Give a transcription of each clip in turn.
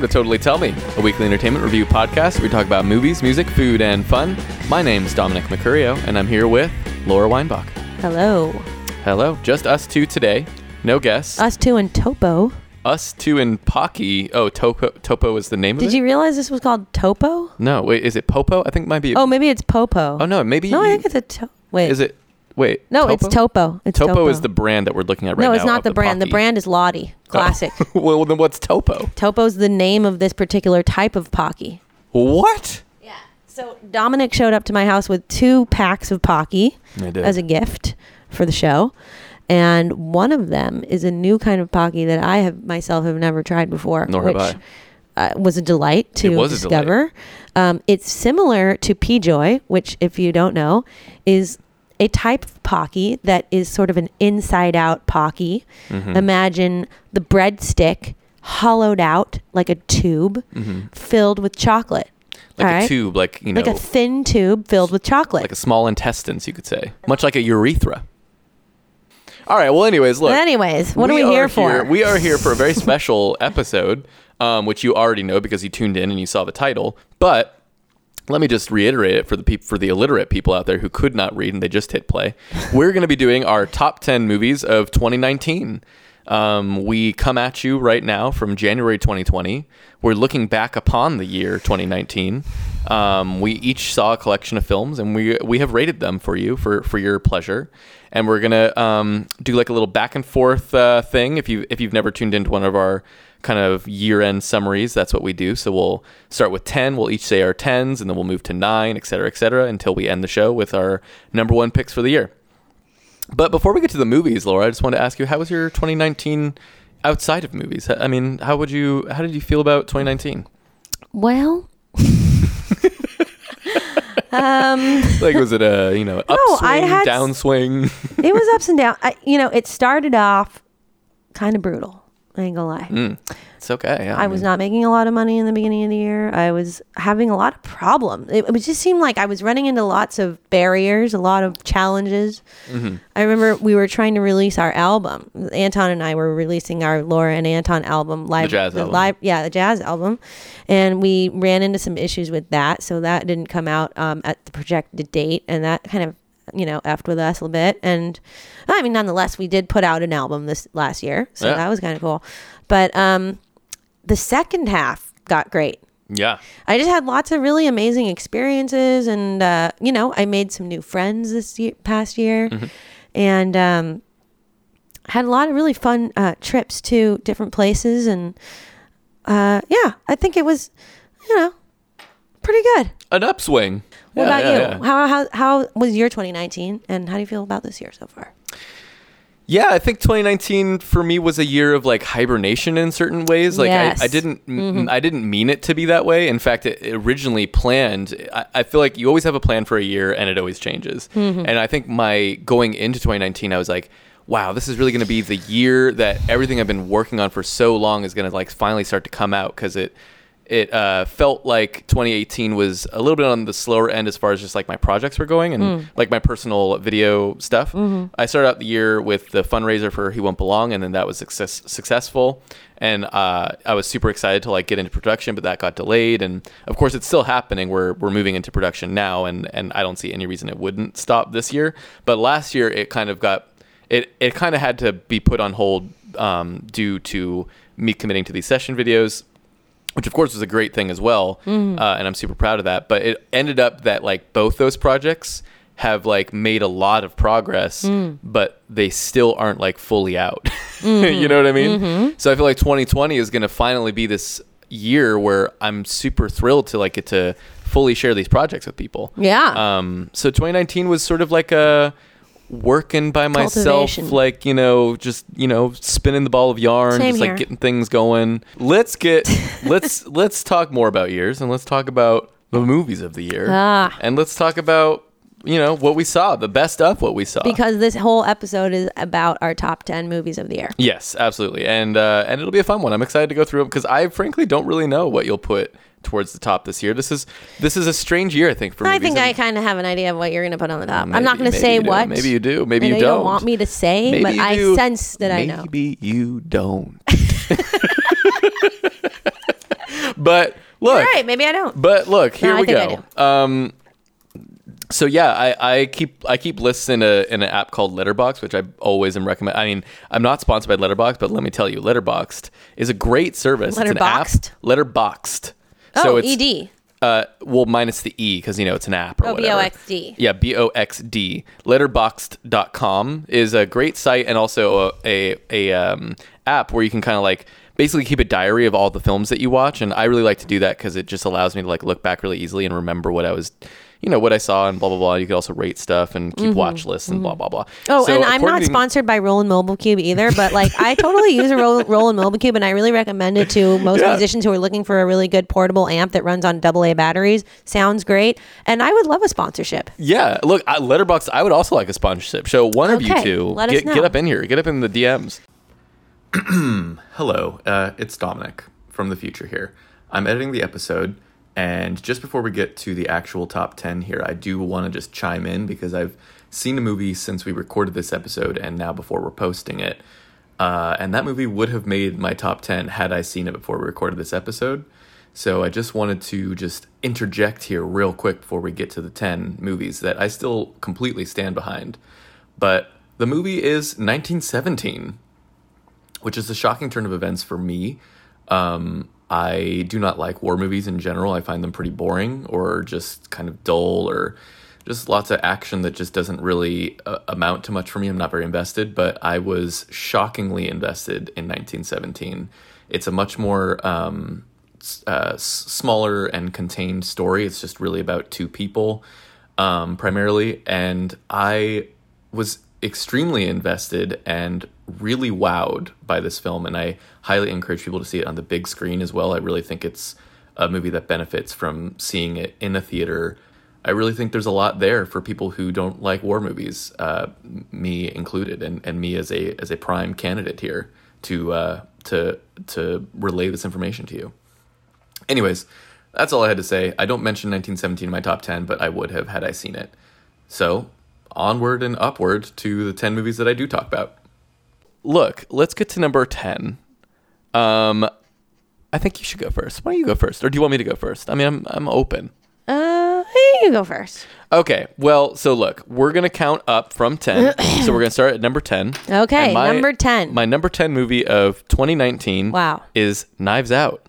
welcome to Totally Tell Me, a weekly entertainment review podcast where we talk about movies, music, food, and fun. My name's Dominic Mercurio, and I'm here with Laura Weinbach. Hello. Hello, just us two today. No guests. Us two and Toppo. us two and Pocky. Oh, Toppo, Toppo is the name of it? Did you realize this was called Toppo? No, wait, is it Popo? I think it might be. Oh, maybe it's Popo. Oh, no, maybe. No, I think it's a to- wait. Is it? Wait. No, it's Toppo. It's Toppo, Toppo. is the brand that we're looking at right now. no, now. it's not of the brand. The brand is Lotte Classic. well, then what's Toppo? Toppo's the name of this particular type of Pocky. What? Yeah. So Dominic showed up to my house with two packs of Pocky as a gift for the show. And one of them is a new kind of Pocky that I have myself have never tried before. Nor which have Uh, was a delight to a delight. discover. Um, it's similar to Pejoy, which, if you don't know, is a type of Pocky that is sort of an inside-out Pocky. Mhm. Imagine the breadstick hollowed out like a tube Mhm. filled with chocolate. Like All a right? tube, like you know, like a thin tube filled with chocolate. like a small intestines, you could say, much like a urethra. All right. Well, anyways, look. Anyways, what are we here for? We are here for a very special episode, um, which you already know because you tuned in and you saw the title. But let me just reiterate it for the peop- for the illiterate people out there who could not read and they just hit play. We're going to be doing our top ten movies of 2019. Um, we come at you right now from January 2020. We're looking back upon the year 2019. Um, we each saw a collection of films, and we we have rated them for you for for your pleasure. And we're gonna um, do like a little back and forth uh, thing. If you if you've never tuned into one of our kind of year end summaries, that's what we do. So we'll start with 10. We'll each say our 10s, and then we'll move to 9, et cetera, et cetera, until we end the show with our number one picks for the year. But before we get to the movies, Laura, I just wanted to ask you, how was your 2019 outside of movies? I mean, how would you, how did you feel about 2019? well, um, Like, was it a, you know, upswing, No, I had downswing? it was ups and downs. I, you know, it started off kind of brutal. I ain't gonna lie. mm, it's okay. Yeah, I was mean, not making a lot of money in the beginning of the year. I was having a lot of problems. It, it just seemed like I was running into lots of barriers, a lot of challenges. mm-hmm. I remember we were trying to release our album. Anton and I were releasing our Laura and Anton album live. jazz album. Live, yeah, the jazz album, and we ran into some issues with that, so that didn't come out um, at the projected date, and that kind of you know effed with us a little bit. And I mean, nonetheless, we did put out an album this last year, so Yeah. that was kind of cool. But um, the second half got great. Yeah. I just had lots of really amazing experiences, and uh, you know, I made some new friends this year, past year, Mm-hmm. and um, had a lot of really fun uh, trips to different places, and uh, yeah, I think it was, you know, pretty good. An upswing. What Yeah, about yeah, you? yeah. How how how was your 2019, and how do you feel about this year so far? Yeah, I think 2019 for me was a year of like hibernation in certain ways. Like Yes. Mm-hmm. I, I didn't, I didn't mean it to be that way. In fact, it originally planned. I, I feel like you always have a plan for a year, and it always changes. Mm-hmm. And I think my going into 2019, I was like, wow, this is really going to be the year that everything I've been working on for so long is going to like finally start to come out because it it uh, felt like 2018 was a little bit on the slower end as far as just like my projects were going and Mm. like my personal video stuff. Mm-hmm. I started out the year with the fundraiser for He Won't Belong, and then that was success- successful. And uh, I was super excited to like get into production, but that got delayed. And of course, it's still happening. We're we're moving into production now, and and I don't see any reason it wouldn't stop this year. But last year, it kind of got it it kind of had to be put on hold um, due to me committing to these session videos which of course was a great thing as well uh, and i'm super proud of that but it ended up that like both those projects have like made a lot of progress but they still aren't like fully out. You know what i mean? So i feel like 2020 is going to finally be this year where i'm super thrilled to like get to fully share these projects with people. Yeah. um so 2019 was sort of like a working by myself like you know just you know spinning the ball of yarn Same just like getting things going. Let's get let's let's talk more about years and let's talk about the movies of the year. Ah. and let's talk about you know what we saw the best of what we saw because this whole episode is about our top 10 movies of the year. yes absolutely and uh and it'll be a fun one i'm excited to go through it because i frankly don't really know what you'll put towards the top this year this is this is a strange year i think for me. I movies think I kind of have an idea of what you're going to put on the top. I'm not going to maybe say what. maybe you do maybe you don't want me to say, Maybe but I do. sense that I know. Maybe you don't. but look, All right, maybe I don't. but look, here No, we go. Um, so yeah, I, I keep I keep lists in a in an app called Letterboxd, which I always am recommend. I mean, I'm not sponsored by Letterboxd, but let me tell you, Letterboxd is a great service. It's an app. Letterboxd? Letterboxd. Oh, so it's, ED. Uh, well, minus the e because you know it's an app or Oh, whatever. B-O-X-D. Yeah, B O X D. Letterboxd.com is a great site and also a a, a um, app where you can kind of like basically keep a diary of all the films that you watch. And I really like to do that because it just allows me to like look back really easily and remember what I was, you know, what I saw and blah blah blah. You can also rate stuff and keep watch lists and blah blah blah. Oh, So and I'm not sponsored by Roland Mobile Cube either, but like I totally use a Roll- Roland Mobile Cube, and I really recommend it to most Yeah. musicians who are looking for a really good portable amp that runs on AA batteries. Sounds great, and I would love a sponsorship. Yeah, look, I, Letterboxd. I would also like a sponsorship. So one of you two, let get, get up in here, get up in the DMs. Hello, uh, it's Dominic from the future here. I'm editing the episode, and just before we get to the actual top ten here, I do want to just chime in because I've seen a movie since we recorded this episode, and now before we're posting it. Uh, and that movie would have made my top 10 had I seen it before we recorded this episode. So I just wanted to just interject here real quick before we get to the 10 movies that I still completely stand behind. But the movie is 1917, which is a shocking turn of events for me. Um, I do not like war movies in general. I find them pretty boring or just kind of dull or just lots of action that just doesn't really uh, amount to much for me. I'm not very invested, but I was shockingly invested in 1917. It's a much more um, uh, smaller and contained story. It's just really about two people um, primarily, and I was extremely invested and really wowed by this film. And I highly encourage people to see it on the big screen as well. I really think it's a movie that benefits from seeing it in a theater. I really think there's a lot there for people who don't like war movies, uh, me included, and, and me as a as a prime candidate here to uh, to to relay this information to you. Anyways, that's all I had to say. I don't mention 1917 in my top 10, but I would have had I seen it. So, onward and upward to the 10 movies that I do talk about. Look, let's get to number 10. Um, I think you should go first. Why don't you go first? Or do you want me to go first? I mean, I'm, I'm open. Uh, you go first. Okay, well, so look, we're going to count up from 10. so, we're going to start at number 10. Okay, And number 10. My number 10 movie of 2019 Wow. is Knives Out.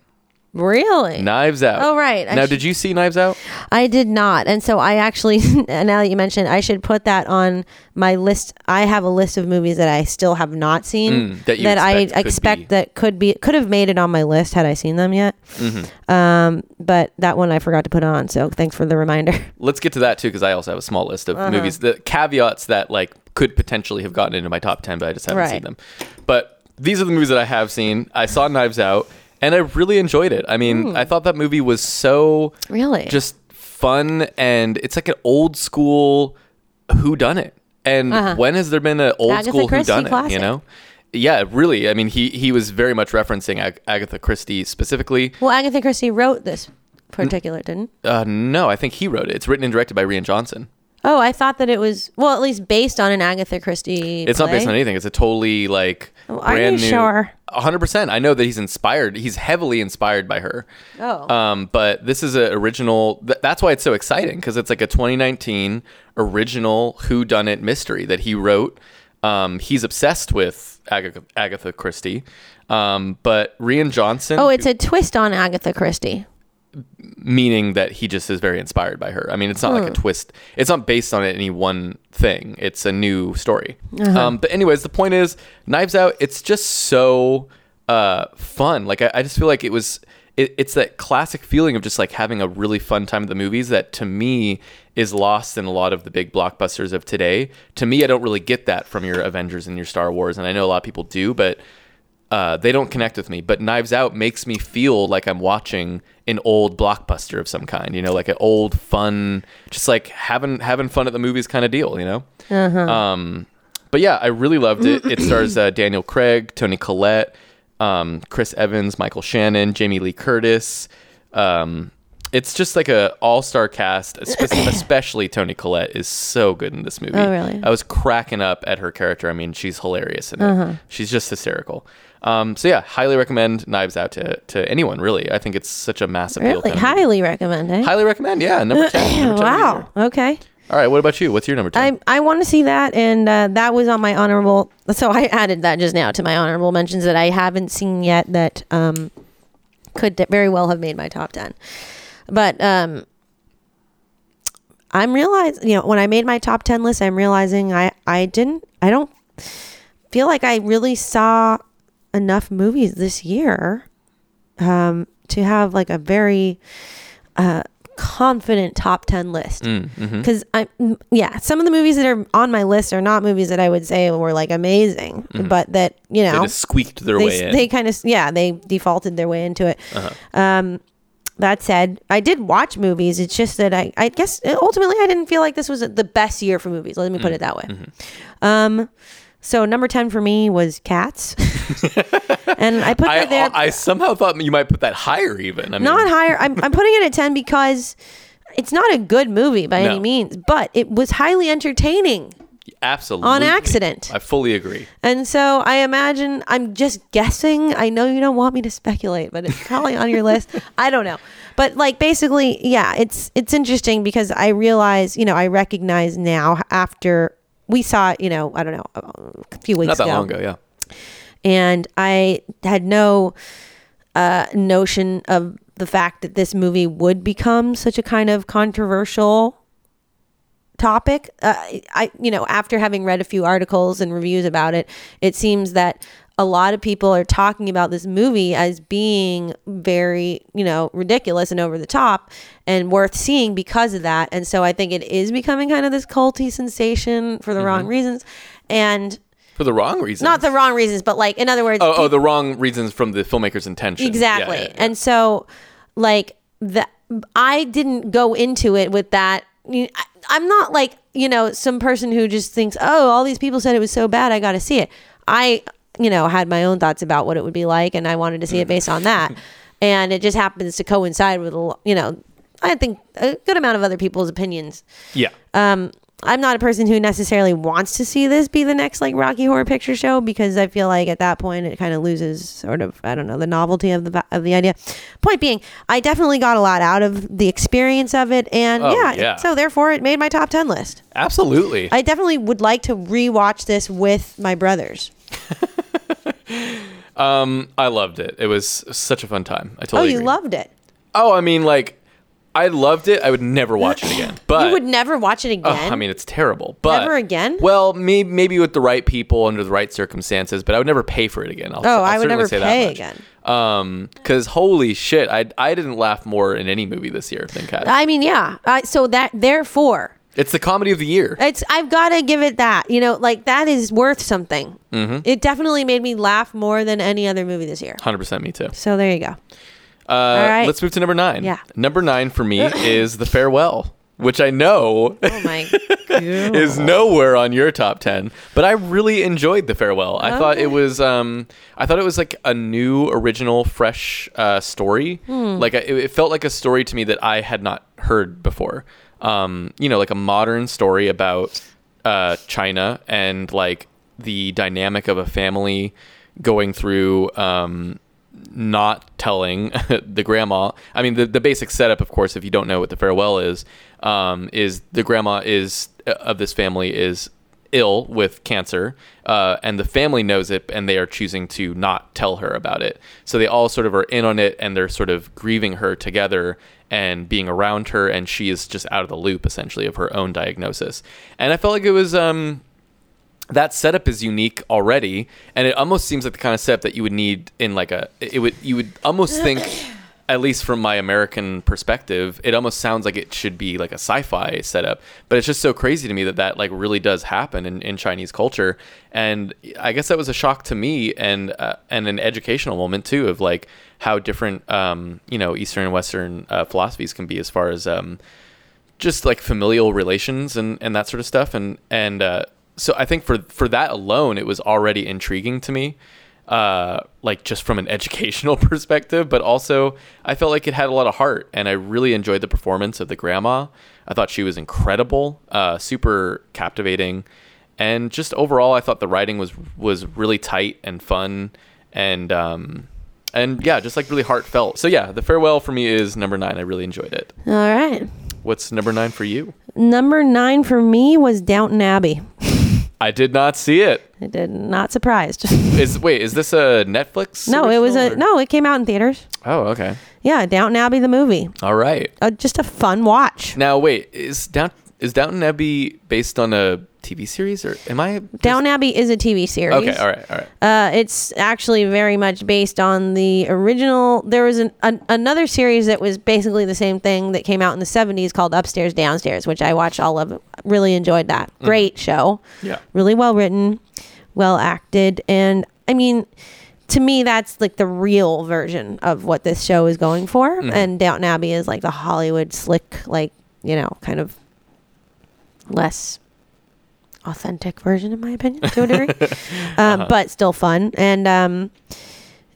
Really? Knives Out. Oh, right. I now, sh- did you see Knives Out? I did not. And so I actually, now that you mentioned, I should put that on my list. I have a list of movies that I still have not seen Mm, that you I expect could expect be. that could be, could have made it on my list had I seen them yet. Mm-hmm. Um, but that one I forgot to put on. So thanks for the reminder. let's get to that too because I also have a small list of Uh-huh. movies. The caveats that like could potentially have gotten into my top ten, but I just haven't Right. seen them. But these are the movies that I have seen. I saw Knives Out, and I really enjoyed it. I mean, Hmm. I thought that movie was so Really? just fun, and it's like an old school Who Done It. And Uh-huh. when has there been an old Agatha school Who Done It? You know. Yeah, really. I mean, he he was very much referencing Ag- Agatha Christie specifically. well, Agatha Christie wrote this particular, didn't? Uh, no, I think he wrote it. It's written and directed by Rian Johnson. Oh, I thought that it was, well, at least based on an Agatha Christie. It's not based on anything. It's a totally like Oh, are brand you new. sure? hundred percent. I know that he's inspired. He's heavily inspired by her. Oh. Um, but this is an original. Th- that's why it's so exciting because it's like a 2019 original Who Done It mystery that he wrote. Um, he's obsessed with Agatha, Agatha Christie. Um, but Rian Johnson. Oh, it's a twist on Agatha Christie. Meaning that he just is very inspired by her. I mean, it's not like a twist. It's not based on any one thing. It's a new story. Um, but anyways, the point is, Knives Out. It's just so uh, fun. Like I, I just feel like it was. It, it's that classic feeling of just like having a really fun time at the movies that to me is lost in a lot of the big blockbusters of today. To me, I don't really get that from your Avengers and your Star Wars, and I know a lot of people do, but uh, they don't connect with me. But Knives Out makes me feel like I'm watching an old blockbuster of some kind, you know, like an old fun, just like having having fun at the movies kind of deal, you know. Um, but yeah, I really loved it. It stars uh, Daniel Craig, Toni Collette, um, Chris Evans, Michael Shannon, Jamie Lee Curtis. Um, it's just like a all-star cast especially toni collette is so good in this movie Oh, really? i was cracking up at her character i mean she's hilarious in it Uh-huh. she's just hysterical um, so yeah highly recommend knives out to, to anyone really i think it's such a massive. Really, kind of movie. highly recommend it. highly recommend yeah number 10, number 10 wow. Okay. all right what about you what's your number 10 I I want to see that, and uh, that was on my honorable. So I added that just now to my honorable mentions that I haven't seen yet. That um, could very well have made my top ten, but um, I'm realizing you know when I made my top ten list, I'm realizing I I didn't I don't feel like I really saw enough movies this year um, to have like a very uh, confident top 10 list. Mm, mhm. because i mm, yeah some of the movies that are on my list are not movies that i would say were like amazing but that you they know just squeaked their they, way in. they kind of yeah they defaulted their way into it. Uh-huh. um that said i did watch movies. It's just that i i guess ultimately i didn't feel like this was the best year for movies. Let me Mm, put it that way. mm-hmm. um so number 10 for me was cats and i put I, that there I somehow thought you might put that higher even i mean not higher. I'm, I'm putting it at 10 because it's not a good movie by any means, but it was highly entertaining absolutely on accident. i fully agree And so I imagine, I'm just guessing. I know you don't want me to speculate, but it's probably on your list. I don't know. But like basically, yeah, it's it's interesting because I realize, you know, I recognize now after we saw it, you know, I don't know, a few weeks not that ago. long ago yeah. And I had no uh, notion of the fact that this movie would become such a kind of controversial topic. Uh, I, you know, after having read a few articles and reviews about it, it seems that a lot of people are talking about this movie as being very, you know, ridiculous and over the top and worth seeing because of that. And so I think it is becoming kind of this culty sensation for the wrong reasons. And for the wrong reasons not the wrong reasons, but like in other words, oh, oh the wrong reasons from the filmmaker's intention exactly. Yeah, yeah, yeah. And so, like the I didn't go into it with that. I'm not like you know some person who just thinks, oh, all these people said it was so bad, I got to see it. I you know had my own thoughts about what it would be like, and I wanted to see it based on that. And it just happens to coincide with you know I think a good amount of other people's opinions. yeah Um, I'm not a person who necessarily wants to see this be the next like Rocky Horror Picture Show because I feel like at that point it kind of loses sort of I don't know the novelty of the of the idea. Point being, I definitely got a lot out of the experience of it, and Oh, yeah, yeah. so therefore it made my top ten list. absolutely I definitely would like to rewatch this with my brothers. um i loved it it was such a fun time i told you. Oh, you agree. loved it. oh i mean like i loved it i would never watch it again but you would never watch it again. I mean, it's terrible. But Never again? Well, maybe maybe with the right people under the right circumstances, but I would never pay for it again. I'll, Oh, I'll I would never say pay again. Um, because holy shit, I I didn't laugh more in any movie this year than Cats. I mean, yeah. Uh, so that therefore. it's the comedy of the year. It's I've got to give it that. You know, like that is worth something. Mm-hmm. It definitely made me laugh more than any other movie this year. Hundred percent, me too. So there you go. Uh, right. Let's move to number nine. Yeah. Number nine for me is The Farewell, which I know Oh my god. is nowhere on your top 10 but i really enjoyed the farewell i thought it was um i thought it was like a new original fresh uh story Hmm. like it, it felt like a story to me that i had not heard before um you know like a modern story about uh china and like the dynamic of a family going through um not telling the grandma. I mean, the, the basic setup, of course, if you don't know what the farewell is, um, is the grandma is uh, of this family is ill with cancer, uh, and the family knows it, and they are choosing to not tell her about it. So they all sort of are in on it, and they're sort of grieving her together and being around her, and she is just out of the loop essentially of her own diagnosis. And I felt like it was. Um, that setup is unique already and it almost seems like the kind of setup that you would need in like a it would you would almost think at least from my american perspective it almost sounds like it should be like a sci-fi setup but it's just so crazy to me that that like really does happen in, in chinese culture and i guess that was a shock to me and uh, and an educational moment too of like how different um you know eastern and western uh, philosophies can be as far as um just like familial relations and, and that sort of stuff and and uh, so I think for for that alone it was already intriguing to me uh, like just from an educational perspective, but also I felt like it had a lot of heart, and I really enjoyed the performance of the grandma. I thought she was incredible, uh, super captivating, and just overall, I thought the writing was was really tight and fun, and um, and yeah, just like really heartfelt. So yeah, the farewell for me is number nine. I really enjoyed it. All right. What's number nine for you? Number nine for me was Downton Abbey. I did not see it. I did not surprised. Is wait, is this a Netflix? no, it was a or- no. It came out in theaters. Oh, okay. Yeah, Downton Abbey the movie. All right. Uh, just a fun watch. Now wait, is Down is Downton Abbey based on a TV series or am I just- Downton Abbey is a TV series. Okay, all right, all right. Uh, it's actually very much based on the original. There was an, an, another series that was basically the same thing that came out in the 70s called Upstairs Downstairs, which I watched all of. Really enjoyed that. Great show. Yeah. Really well written, well acted. And I mean, to me, that's like the real version of what this show is going for. And Downton Abbey is like the Hollywood slick, like, you know, kind of less authentic version, in my opinion, to a degree, um, but still fun. And, um,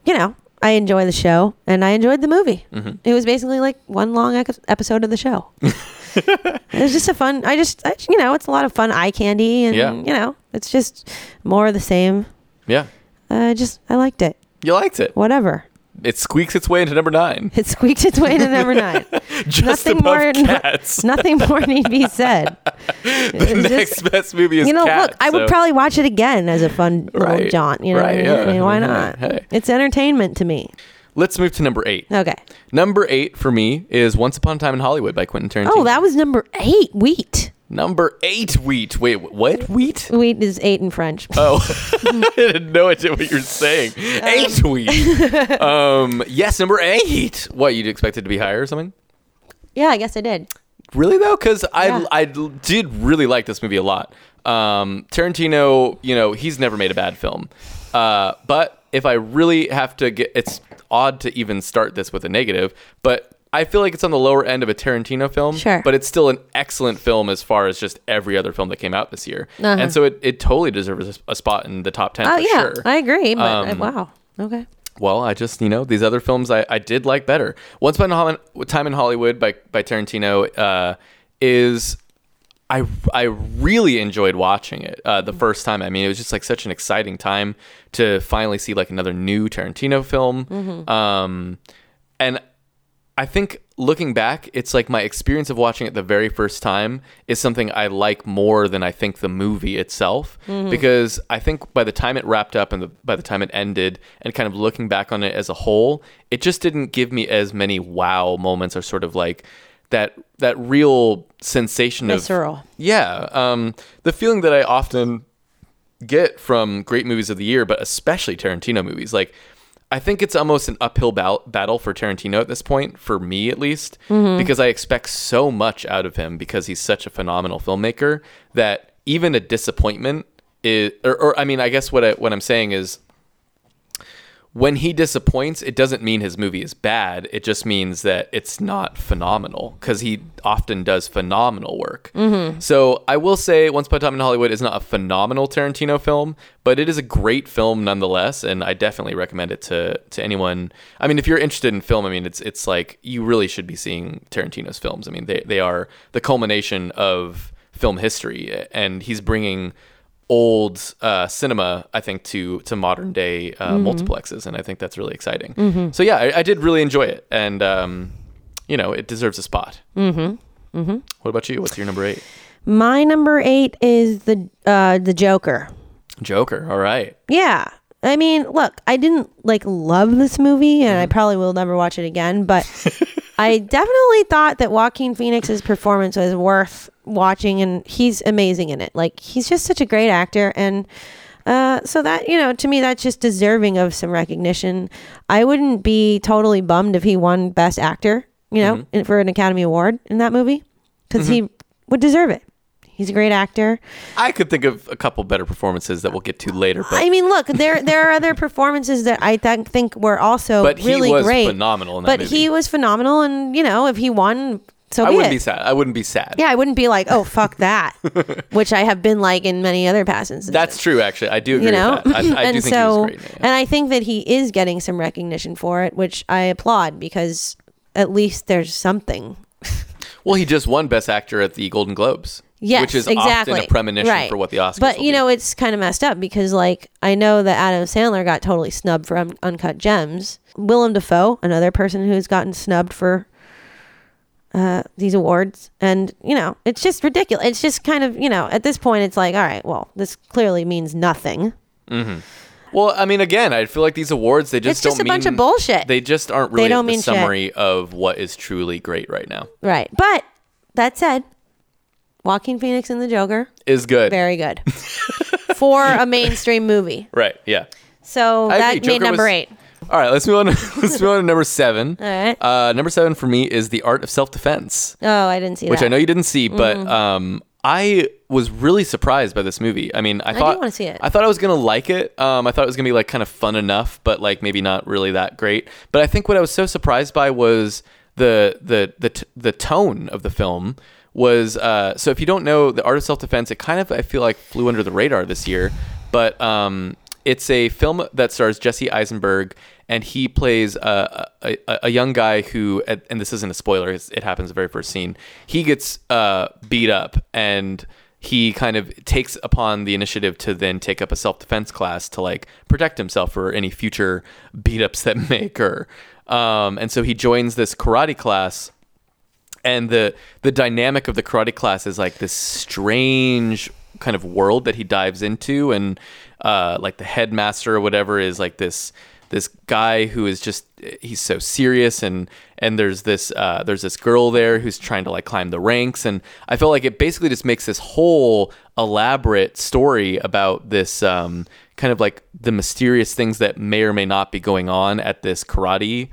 you know, I enjoy the show and I enjoyed the movie. It was basically like one long ec- episode of the show. it was just a fun, I just, I, you know, it's a lot of fun eye candy and, Yeah. you know, it's just more of the same. Yeah. Uh, just, I liked it. You liked it. Whatever. It squeaks its way into number nine. It squeaked its way to number nine. Just Nothing more- cats. Nothing more need be said. the It's just- next best movie is you know, Cats, look, I would probably watch it again as a fun little jaunt. You know, right, what I mean? yeah. I mean, why not? hey. It's entertainment to me. Let's move to number eight. Okay. Number eight for me is Once Upon a Time in Hollywood by Quentin Tarantino. Oh, that was number eight. Wheat. Number eight. Wheat. Wait, what? Wheat? Wheat is eight in French. Oh, I had no idea what you're saying. Eight wheat. um, yes, number eight. What you'd expect it to be higher or something? Yeah, I guess I did. Really though, because Yeah. I I did really like this movie a lot. Um, Tarantino, you know, he's never made a bad film. Uh, but if I really have to get, it's odd to even start this with a negative, but I feel like it's on the lower end of a Tarantino film. Sure. But it's still an excellent film as far as just every other film that came out this year, Uh-huh. and so it, it totally deserves a, spot in the top ten. Oh for yeah, sure. I agree. But Um, wow. Okay. Well, I just you know these other films I, I did like better. Once Upon a Time in Hollywood by by Tarantino uh, is I I really enjoyed watching it uh, the first time. I mean, it was just like such an exciting time to finally see like another new Tarantino film. Um, and I think looking back, it's like my experience of watching it the very first time is something I like more than I think the movie itself. Because I think by the time it wrapped up and the, by the time it ended, and kind of looking back on it as a whole, it just didn't give me as many wow moments or sort of like that that real sensation Visceral. of yeah, um, the feeling that I often get from great movies of the year, but especially Tarantino movies. Like, I think it's almost an uphill bal- battle for Tarantino at this point, for me at least, mm-hmm. because I expect so much out of him because he's such a phenomenal filmmaker that even a disappointment is, or, or I mean, I guess what I, what I'm saying is. When he disappoints, it doesn't mean his movie is bad. It just means that it's not phenomenal because he often does phenomenal work. Mm-hmm. So I will say, Once Upon a Time in Hollywood is not a phenomenal Tarantino film, but it is a great film nonetheless, and I definitely recommend it to to anyone. I mean, if you're interested in film, I mean, it's it's like you really should be seeing Tarantino's films. I mean, they they are the culmination of film history, and he's bringing old uh, cinema, I think, to to modern day uh, multiplexes, and I think that's really exciting. So yeah, I, I did really enjoy it, and um, you know, it deserves a spot. Mm-hmm. Mm-hmm. What about you? What's your number eight? My number eight is the uh, the Joker. Joker. All right. Yeah. I mean, look, I didn't like love this movie and I probably will never watch it again, but I definitely thought that Joaquin Phoenix's performance was worth watching and he's amazing in it. Like he's just such a great actor and uh, so that you know, to me, that's just deserving of some recognition. I wouldn't be totally bummed if he won Best Actor, you know, in- for an Academy Award in that movie, because he would deserve it. He's a great actor. I could think of a couple better performances that we'll get to later, but I mean, look, there there are other performances that I th- think were also but he really was great. phenomenal in that But movie. he was phenomenal, and you know, if he won so I wouldn't it. be sad. I wouldn't be sad. Yeah, I wouldn't be like, oh fuck that, which I have been like in many other past instances. That's true. Actually, I do agree you know. I, I and do think so, he was great. and I think that he is getting some recognition for it, which I applaud because at least there's something. Well, he just won Best Actor at the Golden Globes. Yes, which is exactly. often a premonition right. for what the Oscars. But you be. know, it's kind of messed up because like I know that Adam Sandler got totally snubbed for Un- Uncut Gems. Willem Dafoe, another person who's gotten snubbed for uh, these awards, and you know, it's just ridiculous. It's just kind of you know, at this point, it's like, all right, well, this clearly means nothing. Well, I mean, again, I feel like these awards they just It's just don't a bunch of bullshit. They just aren't really they don't the mean shit. summary of what is truly great right now. Right. But that said, Joaquin Phoenix and the Joker, Is good. very good for a mainstream movie. Right. Yeah. So I that agree. made Joker number was- eight. All right. Let's move on. let's move on to number seven. All right. Uh, number seven for me is the art of self-defense, Oh, I didn't see it. which that. I know you didn't see, but Mm-hmm. um, I was really surprised by this movie. I mean, I do thought wanna see it. I thought I was gonna like it. Um, I thought it was gonna be like kind of fun enough, but like maybe not really that great. But I think what I was so surprised by was the the the t- the tone of the film was uh, so if you don't know the art of self-defense it kind of i feel like flew under the radar this year but um, it's a film that stars jesse eisenberg and he plays a, a, a- a young guy who and this isn't a spoiler it happens the very first scene. He gets uh, beat up and he kind of takes upon the initiative to then take up a self-defense class to like protect himself for any future beat ups that may occur. Um, and so he joins this karate class and the the dynamic of the karate class is like this strange kind of world that he dives into and uh, like the headmaster or whatever is like this this guy who is just he's so serious and and there's this uh, there's this girl there who's trying to like climb the ranks and I felt like it basically just makes this whole elaborate story about this um, kind of like the mysterious things that may or may not be going on at this karate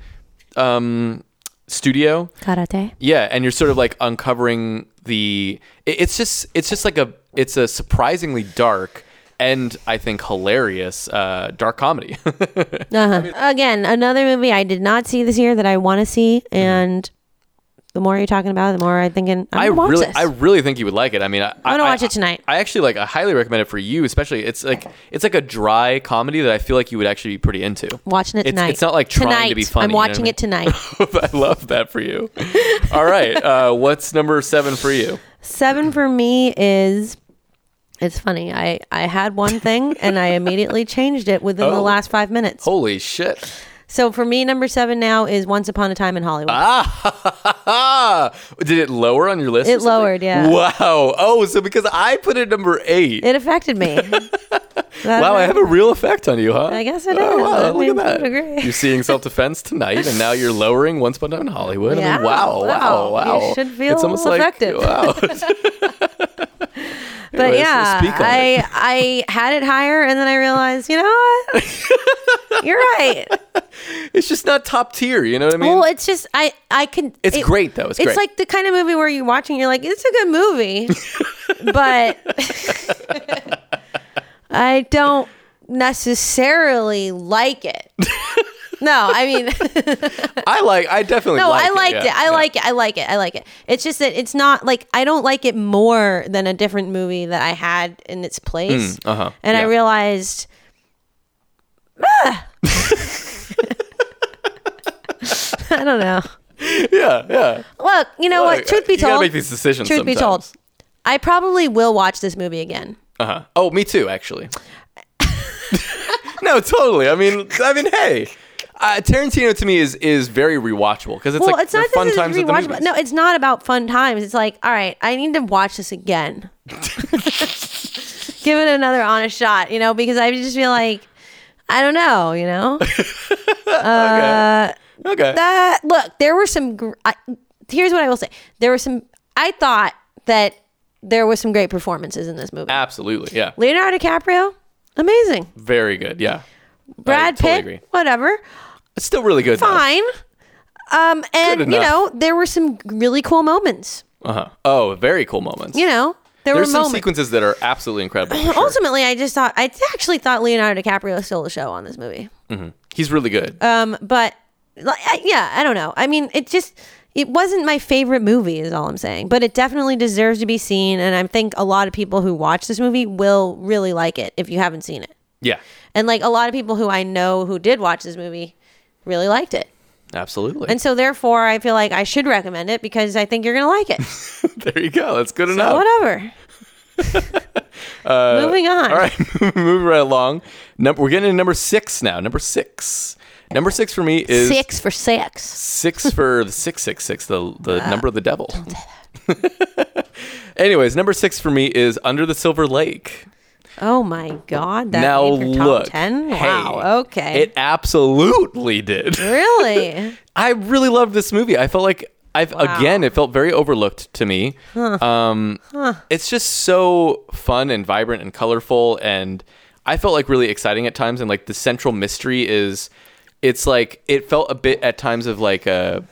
um, studio Karate. yeah, and you're sort of like uncovering the. it- It's just it's just like a it's a surprisingly dark and I think hilarious uh, dark comedy. Uh-huh. Again, another movie I did not see this year that I want to see, and the more you're talking about, it, the more I'm thinking I'm I watch really this. I really think you would like it. I mean, I, I'm gonna I- watch it tonight. I actually like I highly recommend it for you, especially it's like it's like a dry comedy that I feel like you would actually be pretty into. watching it It's- tonight. it's not like trying to be funny, I'm you know what I watching mean? it tonight. I love that for you. All right, uh, what's number seven for you? Seven for me is. It's funny. I I had one thing and I immediately changed it within the Oh. last five minutes. Holy shit! So for me, number seven now is Once Upon a Time in Hollywood. Ah, did it lower on your list? It lowered, yeah. Wow. Oh, so because I put it number eight. It affected me. wow, I have a real effect on you, huh? I guess it oh, is. Wow, I look mean, at that. degree. You're seeing self-defense tonight, and now you're lowering Once Upon a Time in Hollywood. I Yeah, mean, wow, wow, wow. wow. You should feel it's almost like wow. But yeah, I. I had it higher, and then I realized, you know what? You're right. it's just not top tier. You know what I mean? well, it's just I I can. It's it- great, though. It's great. like the kind of movie where you're watching, you're like, it's a good movie, but I don't necessarily like it. No, I mean, I like. I definitely. no, like I liked yeah, it. I yeah. like it. I like it. I like it. It's just that it's not like I don't like it more than a different movie that I had in its place. Mm, uh-huh, And I realized, ah. I don't know. Yeah, yeah. Look, you know Look, what? Truth be you gotta told, make these decisions Truth be told. I probably will watch this movie again. Uh huh. Oh, me too, actually. no, totally. I mean, I mean, hey, uh, Tarantino to me is is very rewatchable because it's well, like it's not fun times of the movies. No, it's not about fun times. It's like, all right, I need to watch this again. Give it another honest shot, you know, because I just feel like, I don't know, you know. okay. that look there were some gr- I, here's what i will say there were some i thought that there was some great performances in this movie Absolutely, yeah. leonardo dicaprio amazing Very good, yeah. Brad totally pitt agree. whatever It's still really good. fine um and Good you enough. know there were some really cool moments Uh huh. Oh, very cool moments. you know there There's were some moments sequences that are absolutely incredible. for sure. ultimately i just thought i actually thought leonardo dicaprio stole the show on this movie He's really good. Um, but like, I- yeah, I don't know. I mean, it just it wasn't my favorite movie is all i'm saying but it definitely deserves to be seen and i think a lot of people who watch this movie will really like it if you haven't seen it Yeah, and like a lot of people who i know who did watch this movie really liked it absolutely. and so therefore i feel like i should recommend it because i think you're gonna like it there you go. That's good so enough. whatever uh, moving on All right, moving right along. Number, we're getting to number six now. Number six. Number six for me is six for six six for the six six six, the the uh, number of the devil. Anyways, number six for me is Under the Silver Lake. Oh my god that now made your top look, 10 hey, wow okay it absolutely did. really I really loved this movie. I felt like I've again, it felt very overlooked to me. Um, It's just so fun and vibrant and colorful, and I felt like really exciting at times. And like the central mystery is, it's like it felt a bit at times of like a.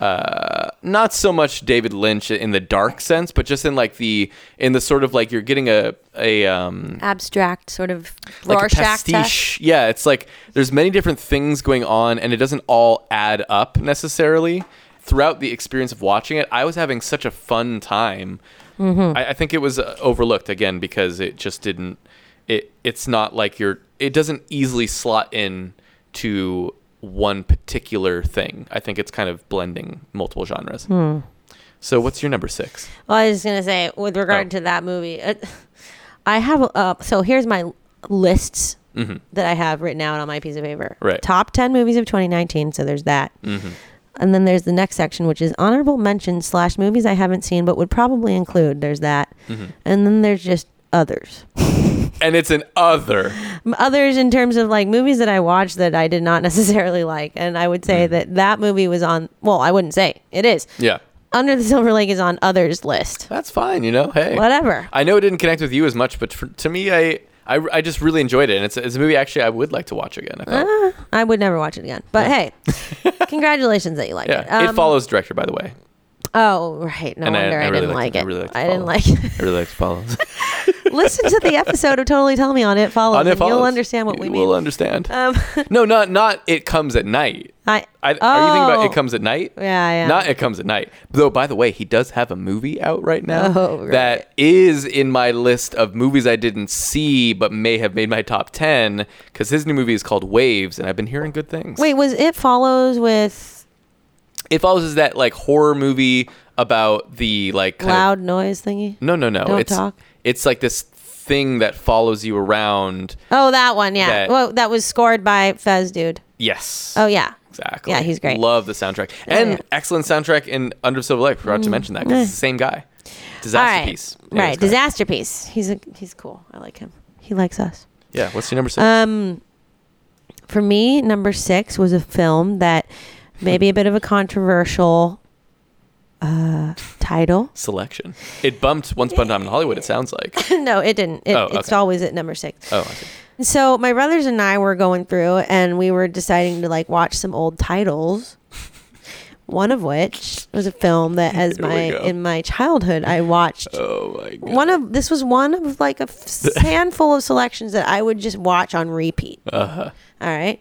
Uh, not so much David Lynch in the dark sense, but just in like the in the sort of like you're getting a a um abstract sort of like Rorschach test. pastiche. Yeah, it's like there's many different things going on, and it doesn't all add up necessarily. Throughout the experience of watching it, I was having such a fun time. Mm-hmm. I, I think it was uh, overlooked again because it just didn't. It it's not like you're. It doesn't easily slot in to one particular thing. I think it's kind of blending multiple genres. Hmm. So, what's your number six? Well, I was gonna say with regard Oh. to that movie, uh, I have uh, so here's my lists that I have written out on my piece of paper. Mm-hmm. Right. Mm-hmm. Top ten movies of 2019. So there's that, and then there's the next section, which is honorable mentions slash movies I haven't seen but would probably include. There's that, Mm-hmm. and then there's just others. And it's an other. Others in terms of like movies that I watched that I did not necessarily like, and I would Mm. say that that movie was on. Well, I wouldn't say it is. Yeah, Under the Silver Lake is on others list. that's fine. You know, hey, Whatever. I know it didn't connect with you as much, but for, to me, I, I I just really enjoyed it, and it's, it's a movie actually I would like to watch again. I thought. I would never watch it again. But hey, congratulations that you like yeah, it. Um, it follows director, by the way. Oh, right. No And wonder I I, really didn't like it. I really liked I didn't like it. I really like follows. Listen to the episode of Totally Tell Me on It Follows. On it and You'll understand what we mean. Will understand. um, no, not not it comes at night. I, I, Are you thinking about Oh. it comes at night? Yeah, yeah. Not it comes at night. Though, by the way, he does have a movie out right now Oh, right. that is in my list of movies I didn't see but may have made my top ten because his new movie is called Waves, and I've been hearing good things. Wait, was It Follows with It follows is that like horror movie about the like kind of- loud noise thingy? no, no, no. Don't it's talk? it's like this thing that follows you around. Oh, that one. Yeah. That- well, that was scored by Fez Dude. Yes. Oh, yeah. Exactly. Yeah, he's great. Love the soundtrack. And yeah. Mm. excellent soundtrack in Under Silver Lake. Forgot to mention that 'cause it's the same guy. Disaster right. piece. Yeah, right. great. Disasterpeace. He's a, he's cool. I like him. He likes us. Yeah. What's your number six? Um, for me, number six was a film that may be a bit of a controversial uh, title. Selection. It bumped Once Upon a Time in Hollywood, it sounds like. no, it didn't. It, Oh, It's always at number six. Oh, see. So my brothers and I were going through, and we were deciding to like watch some old titles. One of which was a film that, as my in my childhood, I watched. Oh, my God. One of this was one of like a f- handful of selections that I would just watch on repeat. Uh-huh. All right.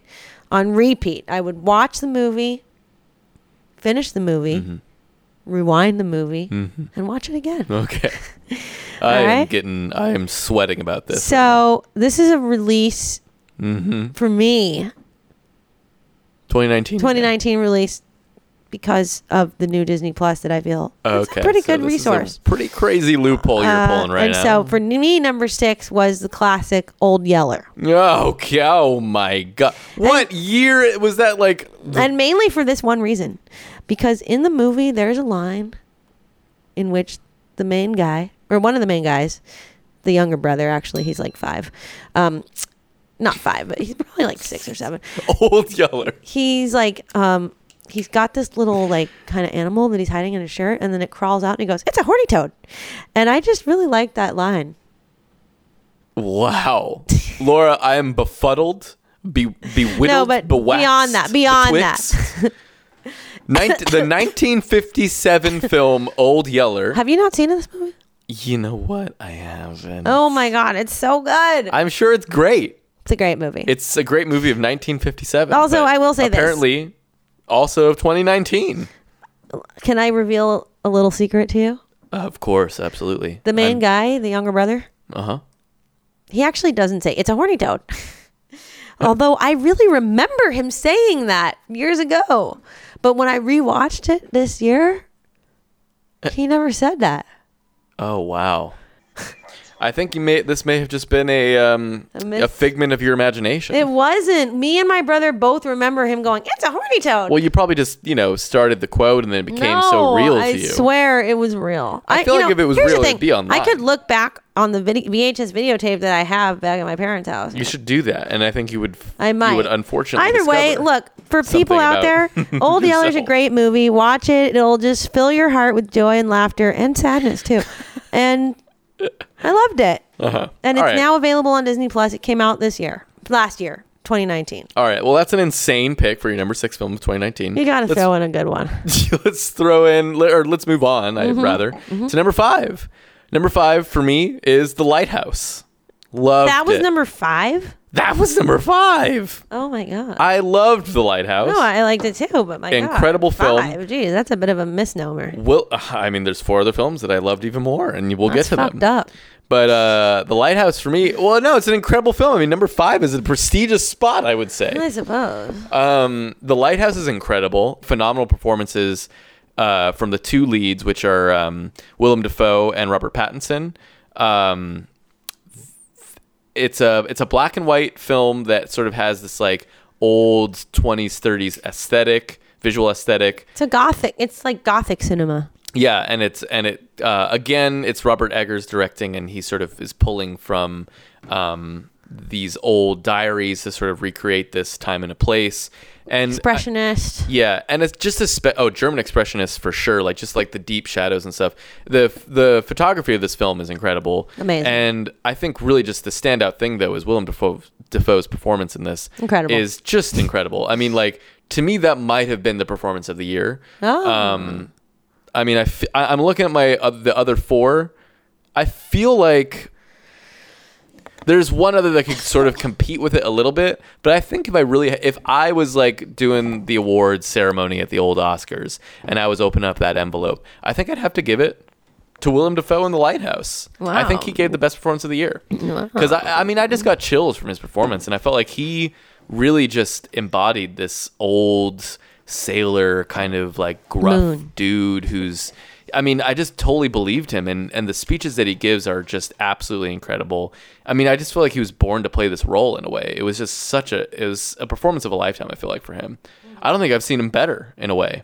On repeat. I would watch the movie, finish the movie, Mm-hmm. rewind the movie, and watch it again. Okay. I am right. getting, I am sweating about this. So, this is a release mm-hmm. for me, 2019. 2019 release because of the new Disney Plus that I feel is Okay. a pretty so good this is a resource. pretty crazy loophole you're Uh, pulling right and now. so for me, number six was the classic Old Yeller. Oh, okay. oh my god! What year was that? Like, and mainly for this one reason because in the movie there's a line in which the main guy or one of the main guys the younger brother actually he's like five um not five but he's probably like six or seven old Yeller. he's like um he's got this little like kind of animal that he's hiding in his shirt and then it crawls out and he goes it's a horny toad and i just really like that line Wow, Laura, I am befuddled, be bewildered, no but bewaxed, beyond that beyond betwixt. that the 1957 film Old Yeller. have you not seen this movie You know what? I haven't. oh my god it's so good I'm sure it's great. it's a great movie It's a great movie of 1957. Also, I will say this. apparently, also of 2019. Can I reveal a little secret to you? Of course, absolutely. The main guy, the younger brother, Uh huh. he actually doesn't say it's a horny toad. Although I really remember him saying that years ago. But when I rewatched it this year, he never said that. Oh wow. I think you may. This may have just been a um, A a, figment of your imagination. It wasn't. Me and my brother both remember him going, It's a horny toad. well, you probably just you know started the quote and then it became no, so real to I you. I swear it was real. I feel you like if it was real, it'd be online. I could look back on the video, VHS videotape that I have back at my parents' house. You should do that, and I think you would. I might. You would unfortunately. Either way, look for people out there. Old Yeller's a great movie. Watch it; it'll just fill your heart with joy and laughter and sadness too. and I loved it. Uh-huh. And All it's right. now available on Disney Plus. It came out this year, last year, 2019. All right. Well, that's an insane pick for your number six film of 2019. You got to throw in a good one. let's throw in, or let's move on. Mm-hmm. I'd rather to number five. Number five for me is The Lighthouse. Loved That was it. number five. That was number five. Oh my god. I loved The Lighthouse. no, I liked it too, but my Incredible god, film. Five. Geez, that's a bit of a misnomer. Well, I mean, there's four other films that I loved even more, and we'll That's get to fucked them. up. But uh, The Lighthouse for me, well, no, it's an incredible film. I mean, number five is a prestigious spot, I would say. I suppose. Um, the Lighthouse is incredible. Phenomenal performances uh, from the two leads, which are um, Willem Dafoe and Robert Pattinson. Um, it's a it's a black and white film that sort of has this like old 20s 30s aesthetic, visual aesthetic. It's a gothic. It's like gothic cinema. Yeah, and it's and it uh, again, it's Robert Eggers directing, and he sort of is pulling from um, these old diaries to sort of recreate this time and a place. And Expressionist. yeah, and it's just a spe- oh German expressionist for sure, like just like the deep shadows and stuff. the The photography of this film is incredible, Amazing. And I think really just the standout thing though is Willem Dafoe, Dafoe's performance in this. Incredible. is just incredible. I mean, like to me, that might have been the performance of the year. Oh. Um, I mean, I f- I, I'm looking at my uh, the other four. I feel like there's one other that could sort of compete with it a little bit, but I think if I really if I was like doing the awards ceremony at the old Oscars and I was opening up that envelope, I think I'd have to give it to Willem Dafoe in The Lighthouse. I think he gave the best performance of the year. Because I, I mean, I just got chills from his performance, and I felt like he really just embodied this old sailor kind of like gruff Moon. dude who's. I mean, I just totally believed him, and, and the speeches that he gives are just absolutely incredible. I mean, I just feel like he was born to play this role in a way. It was just such a it was a performance of a lifetime. I feel like for him, I don't think I've seen him better in a way.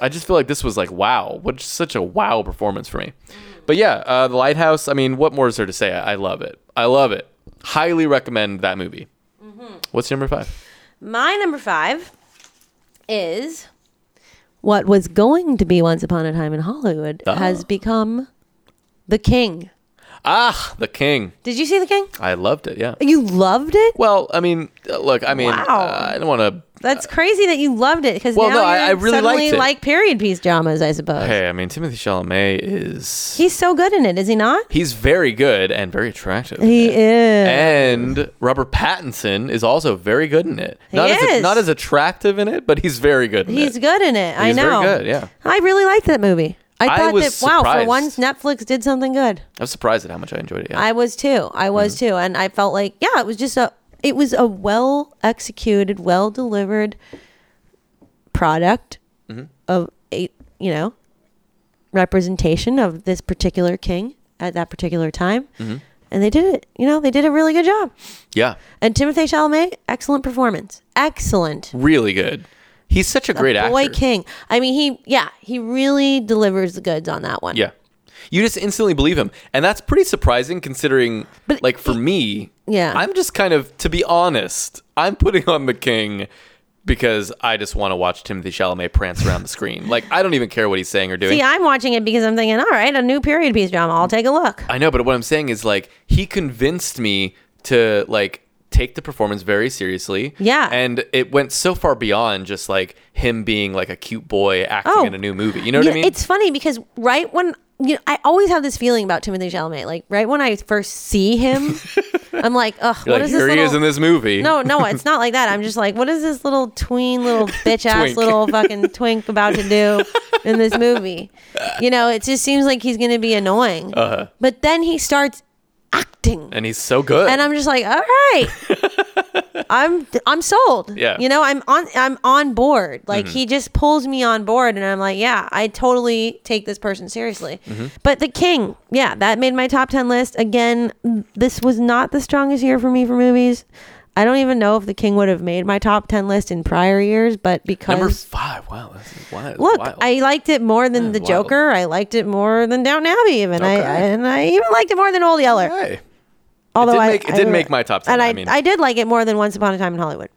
I just feel like this was like wow, what such a wow performance for me. But yeah, uh, the Lighthouse. I mean, what more is there to say? I, I love it. I love it. Highly recommend that movie. What's your number five? My number five is what was going to be Once Upon a Time in Hollywood Ah. has become The King. Ah, The King. Did you see The King? I loved it. Yeah. You loved it? Well, I mean, look. I mean, Wow. uh, I don't want to. That's crazy that you loved it because Well, now no, I- I really suddenly like period piece dramas, I suppose. Hey, I mean, Timothée Chalamet is. He's so good in it, is he not? He's very good and very attractive. He is. And Robert Pattinson is also very good in it. He Not as is. not as attractive in it, but he's very good. In it. He's it. good in it. I He's very know. good, yeah. I really liked that movie. I I thought was that wow, for once Netflix did something good. I was surprised at how much I enjoyed it. Yeah. I was too. I was Mm-hmm. too, and I felt like yeah, it was just a it was a well executed, well delivered product Mm-hmm. of a you know representation of this particular king at that particular time, Mm-hmm. and they did it. You know, they did a really good job. yeah, And Timothée Chalamet, excellent performance, excellent. really good. He's such a great Boy actor. Boy king. I mean, he yeah, he really delivers the goods on that one. Yeah. You just instantly believe him. And that's pretty surprising considering But like for me, Yeah. I'm just kind of to be honest, I'm putting on the king because I just want to watch Timothée Chalamet prance around the screen. Like I don't even care what he's saying or doing. See, I'm watching it because I'm thinking, all right, a new period piece drama. I'll take a look. I know, but what I'm saying is like he convinced me to like take the performance very seriously. Yeah. And it went so far beyond just like him being like a cute boy acting Oh. in a new movie. You know what Yeah, I mean? It's funny because right when you know, I always have this feeling about Timothée Chalamet. Like right when I first see him, I'm like, ugh, You're what like, is this here he is in this movie. no, no, it's not like that. I'm just like, what is this little tween, little bitch ass, little fucking twink about to do in this movie? You know, it just seems like he's gonna be annoying. Uh-huh. But then he starts acting, And he's so good. and I'm just like, all right, I'm I'm sold. Yeah. you know, I'm on I'm on board. Like Mm-hmm. he just pulls me on board, and I'm like, yeah, I totally take this person seriously. Mm-hmm. But the King, yeah, that made my top ten list. Again, this was not the strongest year for me for movies. I don't even know if the King would have made my top ten list in prior years, but because Number five. Wow, that's wild. Look, wild. I liked it more than the wild. Joker. I liked it more than Downton Abbey, even. I, Okay. I and I even liked it more than Old Yeller. Hey, Although did I, make- it I did make my top 10, and I, I mean- I did like it more than Once Upon a Time in Hollywood.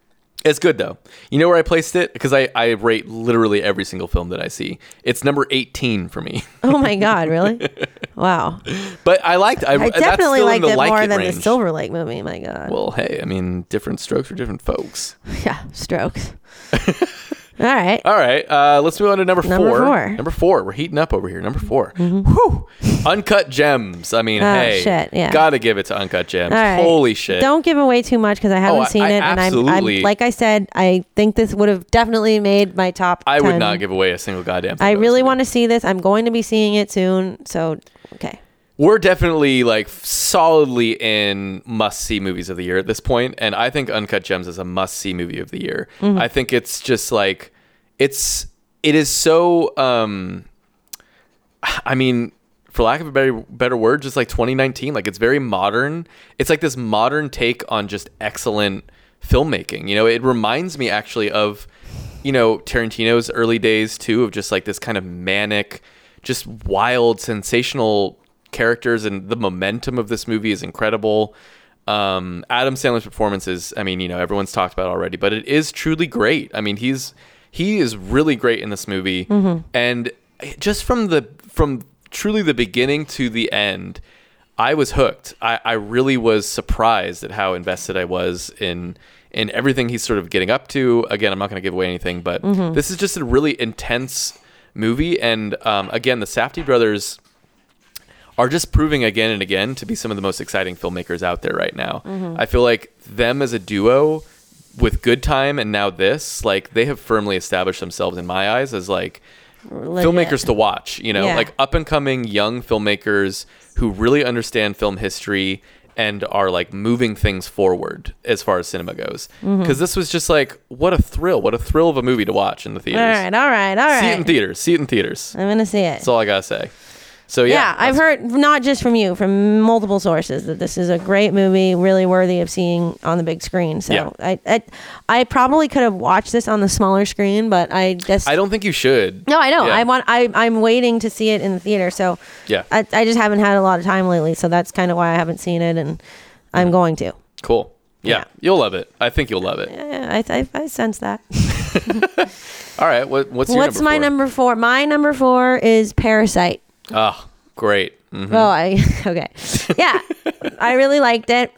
It's good though. You know where I placed it? Because I, I rate literally every single film that I see. It's number 18 for me. Oh my God, really? wow. But I liked. I, I definitely liked it like more it than range. the Silver Lake movie. My God. Well, hey, I mean, different strokes for different folks. yeah, strokes. All right. All right, uh, let's move on to number, Number four. four. Mm-hmm. Number four. We're heating up over here. Number 4 Whew. Uncut Gems. I mean, Oh, hey, shit, yeah. gotta give it to Uncut Gems. Right. Holy shit! Don't give away too much because I haven't Oh, seen I it, and I'm, I'm like I said, I think this would have definitely made my top. I would 10. not give away a single goddamn. thing I really want to see this. I'm going to be seeing it soon. So, okay. We're definitely like solidly in must see movies of the year at this point and i think uncut gems is a must see movie of the year. Mm-hmm. i think it's just like it's it is so um i mean for lack of a better better word just like 2019 like it's very modern. It's like this modern take on just excellent filmmaking you know? It reminds me actually of you know tarantino's early days too of just like this kind of manic just wild sensational characters and the momentum of this movie is incredible um, adam sandler's performance is i mean you know everyone's talked about it already but it is truly great i mean he's he is really great in this movie and just from the from truly the beginning to the end I was hooked. I, I really was surprised at how invested I was in in everything he's sort of getting up to. Again, I'm not going to give away anything, but this is just a really intense movie. And um, again, the Safdie brothers are just proving again and again to be some of the most exciting filmmakers out there right now. I feel like them as a duo with Good Time and now this, like they have firmly established themselves in my eyes as like Legit. filmmakers to watch, you know, Yeah. like up and coming young filmmakers who really understand film history and are like moving things forward as far as cinema goes. Because Mm-hmm. this was just like, what a thrill, what a thrill of a movie to watch in the theaters. All right, all right, all right. See it in theaters, see it in theaters. I'm going to see it. That's all I gotta say. So yeah, yeah, I've heard not just from you, from multiple sources that this is a great movie, really worthy of seeing on the big screen. So Yeah. I, I, I probably could have watched this on the smaller screen, but I just I don't think you should. no, I know. Yeah. I want. I, I'm waiting to see it in the theater. So Yeah. I, I just haven't had a lot of time lately. So that's kind of why I haven't seen it, and I'm going to. Cool. Yeah, Yeah. you'll love it. I think you'll love it. Yeah, I, I, I sense that. All right, what, what's your What's number my number four? My number four is Parasite. Oh, great. Mhm. Oh, I okay. Yeah, I really liked it.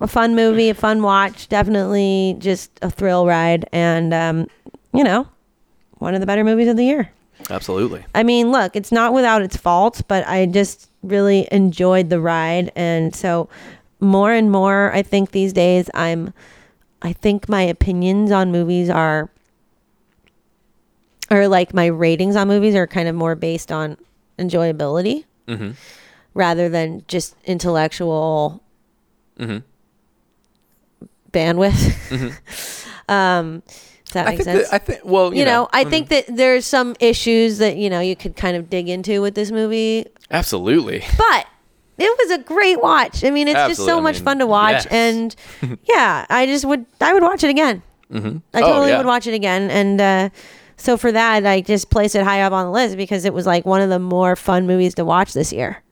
A fun movie, a fun watch. Definitely just a thrill ride, and um, you know, one of the better movies of the year. Absolutely. I mean, look, it's not without its faults, but I just really enjoyed the ride, and so more and more, I think these days, I'm. I think my opinions on movies are, or like my ratings on movies are kind of more based on enjoyability hmm rather than just intellectual hmm bandwidth. um, does that I make think sense? that, I think. Well, you, you know, I mm, think that there's some issues that you know you could kind of dig into with this movie, absolutely. but it was a great watch. I mean, it's just Absolutely. so I much mean, fun to watch, yes. and yeah, I just would I would watch it again. hmm I totally would watch it again, and uh, so for that, I just placed it high up on the list because it was like one of the more fun movies to watch this year.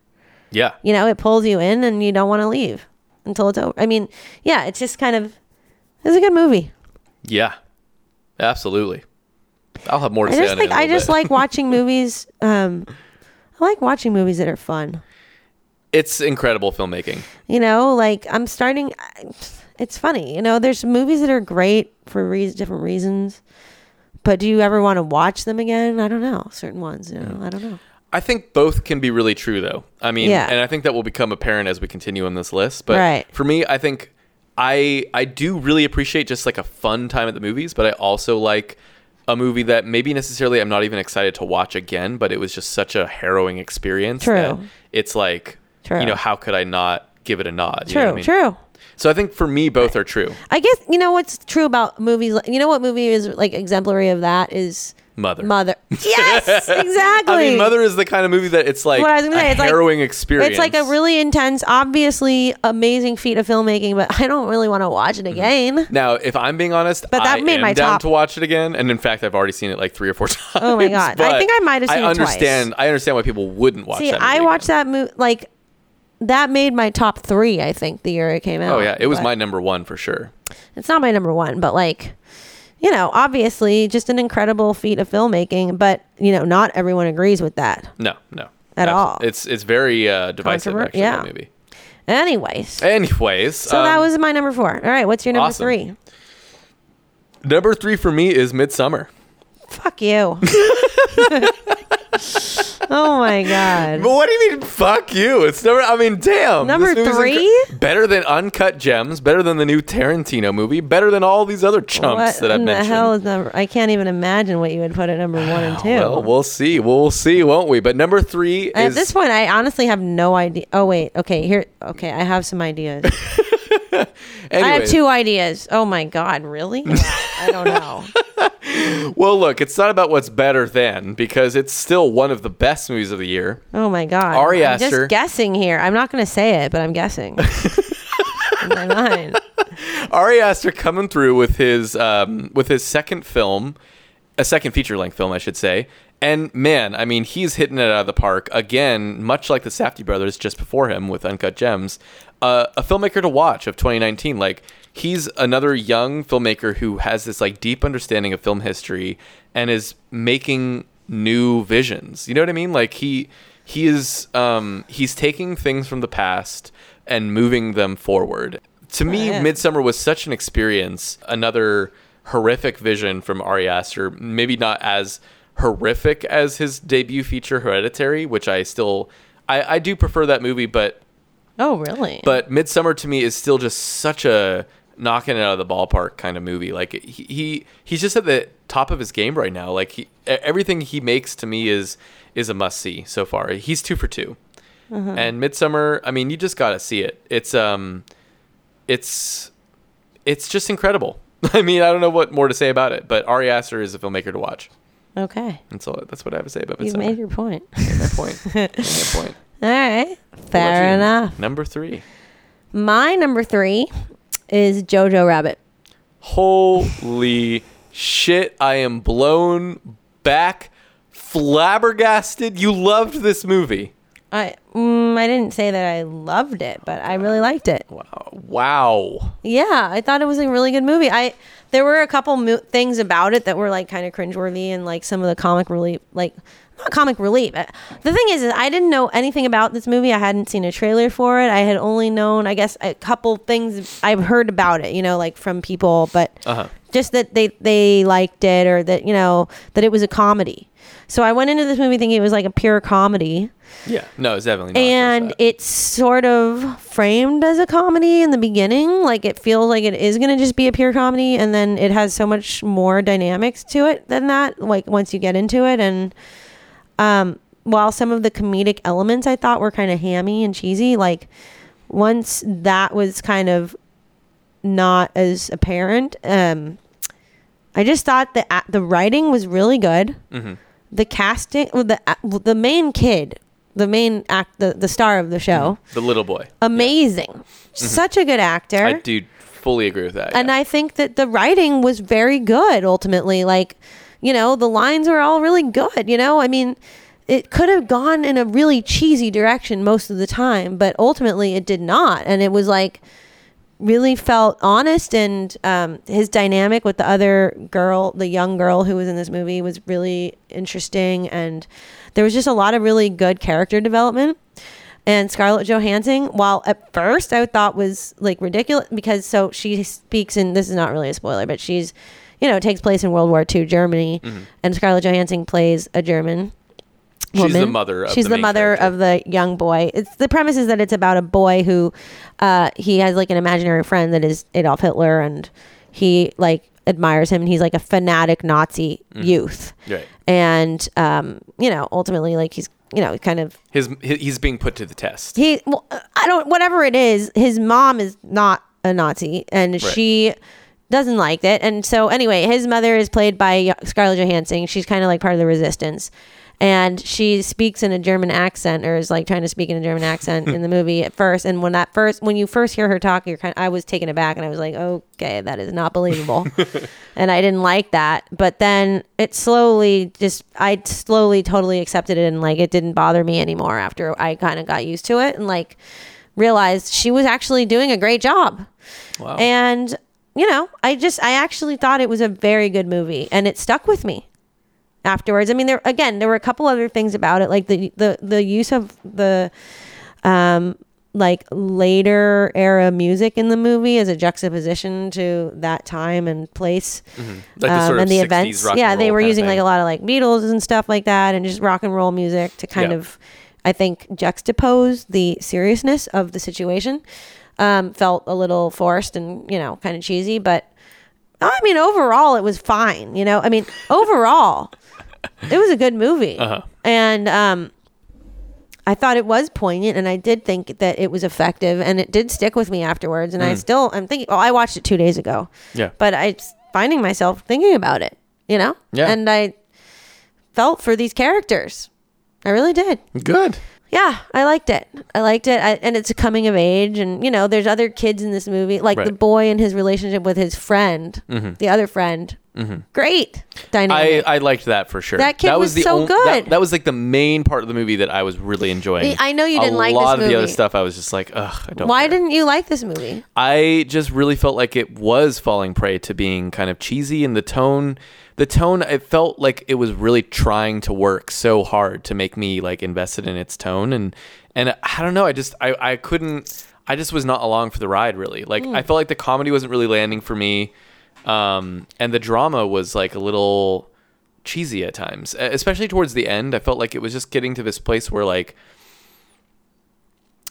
Yeah. You know, it pulls you in, and you don't want to leave until it's over. I mean, yeah, it's just kind of it's a good movie. Yeah. Absolutely. I'll have more to I say just on like it. in a I just bit. like watching movies. Um, I like watching movies that are fun. It's incredible filmmaking. You know, like I'm starting. It's funny, you know. There's movies that are great for reas different reasons, but do you ever want to watch them again? I don't know. Certain ones, you know. I don't know. I think both can be really true, though. I mean, Yeah. and I think that will become apparent as we continue on this list. But Right. for me, I think I I do really appreciate just like a fun time at the movies, but I also like a movie that maybe necessarily I'm not even excited to watch again, but it was just such a harrowing experience. True. that It's like, True. you know, how could I not give it a nod? You True, know what I mean? true. So I think for me, both are true. I guess you know what's true about movies. You know what movie is like exemplary of that is Mother. Mother. Yes, exactly. I mean, Mother is the kind of movie that it's like What I was gonna a say, it's like- harrowing experience. It's like a really intense, obviously amazing feat of filmmaking, but I don't really want to watch Mm-hmm. it again. Now, if I'm being honest, But that I made my down top- to watch it again, and in fact, I've already seen it like three or four times. Oh my God. I think I might have seen I it twice. understand. I understand why people wouldn't watch See, I watched again. that movie like that made my top three. I think the year it came out. Oh yeah, it was But my number one for sure. It's not my number one, but like, you know, obviously, just an incredible feat of filmmaking. But you know, not everyone agrees with that. No, no, At all. It's it's very uh, divisive. Controver- Actually, yeah. Maybe. Anyways, Anyways, so that um, was my number four. All right, what's your number awesome. three? number three for me is Midsommar. Fuck you. oh my god. But what do you mean, fuck you? It's number. I mean, damn. Number this movie's three? better than Uncut Gems. Better than the new Tarantino movie. Better than all these other chumps What that I've in the mentioned. hell is number? I can't even imagine what you would put at number one and two. Well, we'll see. We'll see, won't we? But number three At this point, I honestly have no idea. Oh wait, okay, here. Okay, I have some ideas. I have two ideas. Oh my god, really? I don't know. Well, look, it's not about what's better than because it's still one of the best movies of the year. Oh my god. Ari I'm Aster. just guessing here. I'm not going to say it, but I'm guessing. In my mind. Ari Aster coming through with his um, with his second film, a second feature length film, I should say. And man, I mean, he's hitting it out of the park again, much like the Safdie brothers just before him with Uncut Gems. Uh, a filmmaker to watch of 2019. Like he's another young filmmaker who has this like deep understanding of film history and is making new visions. You know what I mean? Like he he is um, he's taking things from the past and moving them forward. To me, Yeah. Midsommar was such an experience. Another horrific vision from Ari Aster. Maybe not as horrific as his debut feature Hereditary, which I still I, I do prefer that movie, but Oh, really? but Midsommar to me is still just such a knocking it out of the ballpark kind of movie. Like he, he he's just at the top of his game right now. Like he, everything he makes to me is is a must see so far. He's two for 2 and Midsommar. I mean, you just gotta see it. It's um, it's it's just incredible. I mean, I don't know what more to say about it, but Ari Aster is a filmmaker to watch. Okay. And so that's what I have to say about Midsommar. made your point. Made my point. Made my point. All right. Fair you? enough. Number three. My number three is Jojo Rabbit. Holy shit! I am blown back, flabbergasted. You loved this movie. I mm, I didn't say that I loved it, but I really liked it. Wow! Wow! Yeah, I thought it was a really good movie. I there were a couple mo- things about it that were like kind of cringeworthy and like some of the comic relief, like not comic relief. Uh, The thing is, is I didn't know anything about this movie. I hadn't seen a trailer for it. I had only known, I guess, a couple things I've heard about it. You know, like from people, but Uh-huh. Just that they they liked it or that you know that it was a comedy. So I went into this movie thinking it was like a pure comedy Yeah. No, it's definitely not. and it's sort of framed as a comedy in the beginning like it feels like it is going to just be a pure comedy and then it has so much more dynamics to it than that like once you get into it and um while some of the comedic elements i thought were kind of hammy and cheesy like once that was kind of not as apparent um i just thought the a- the writing was really good Mhm. the casting well, the the main kid the main act the, the star of the show the little boy. amazing such a good actor Mm-hmm. I do fully agree with that. and yeah. i think that the writing was very good ultimately like you know the lines were all really good you know i mean it could have gone in a really cheesy direction most of the time but ultimately it did not and it was like really felt honest and um, his dynamic with the other girl the young girl who was in this movie was really interesting and there was just a lot of really good character development. And Scarlett Johansson, while at first I thought was like ridiculous because so she speaks and this is not really a spoiler, but she's you know it takes place in World War II Germany, and Scarlett Johansson plays a German, woman. the mother of She's the the, mother character. of the young boy. It's the premise is that it's about a boy who uh, he has like an imaginary friend that is Adolf Hitler, and he like admires him, and he's like a fanatic Nazi Mm. youth. Right. And um, you know, ultimately, like he's you know kind of His, he's being put to the test. he well, I don't whatever it is. His mom is not a Nazi, and she doesn't like it. And so anyway, his mother is played by Scarlett Johansson. She's kind of like part of the resistance. And she speaks in a German accent, or is like trying to speak in a German accent in the movie at first. And when that first, when you first hear her talk, you're kind. Of, I was taken aback, and I was like, "Okay, that is not believable," and I didn't like that. But then it slowly, just I slowly, totally accepted it, and like it didn't bother me anymore after I kind of got used to it, and like realized she was actually doing a great job. Wow. And you know, I just I actually thought it was a very good movie and it stuck with me afterwards. I mean, there again, there were a couple other things about it like the the the use of the um like later era music in the movie as a juxtaposition to that time and place Like the um, sort of and the 60s events. and Yeah, they were using like a lot of like Beatles and stuff like that, and just rock and roll music to kind Yeah. of, I think, juxtapose the seriousness of the situation. Um, felt a little forced and you know kind of cheesy, but I mean overall it was fine. You know, I mean overall it was a good movie, Uh-huh. and um, I thought it was poignant, and I did think that it was effective, and it did stick with me afterwards. And I still, I'm thinking. Oh, I watched it two days ago. Mm. Yeah. But I finding myself thinking about it, you know. Yeah. And I felt for these characters. I really did. Good. Yeah, I liked it. I liked it, I, and it's a coming of age, and you know, there's other kids in this movie, like the boy and his relationship with his friend, the other friend. Great dynamic. I, I liked that for sure. That kid was so on- good. That, that was like the main part of the movie that I was really enjoying. I know you didn't like a lot this of the other stuff. I was just like, ugh, I don't. Why care. didn't you like this movie? I just really felt like it was falling prey to being kind of cheesy and the tone the tone it felt like it was really trying to work so hard to make me like invested in its tone and and I don't know I just I I couldn't I just was not along for the ride really like Hmm. I felt like the comedy wasn't really landing for me um and the drama was like a little cheesy at times especially towards the end I felt like it was just getting to this place where like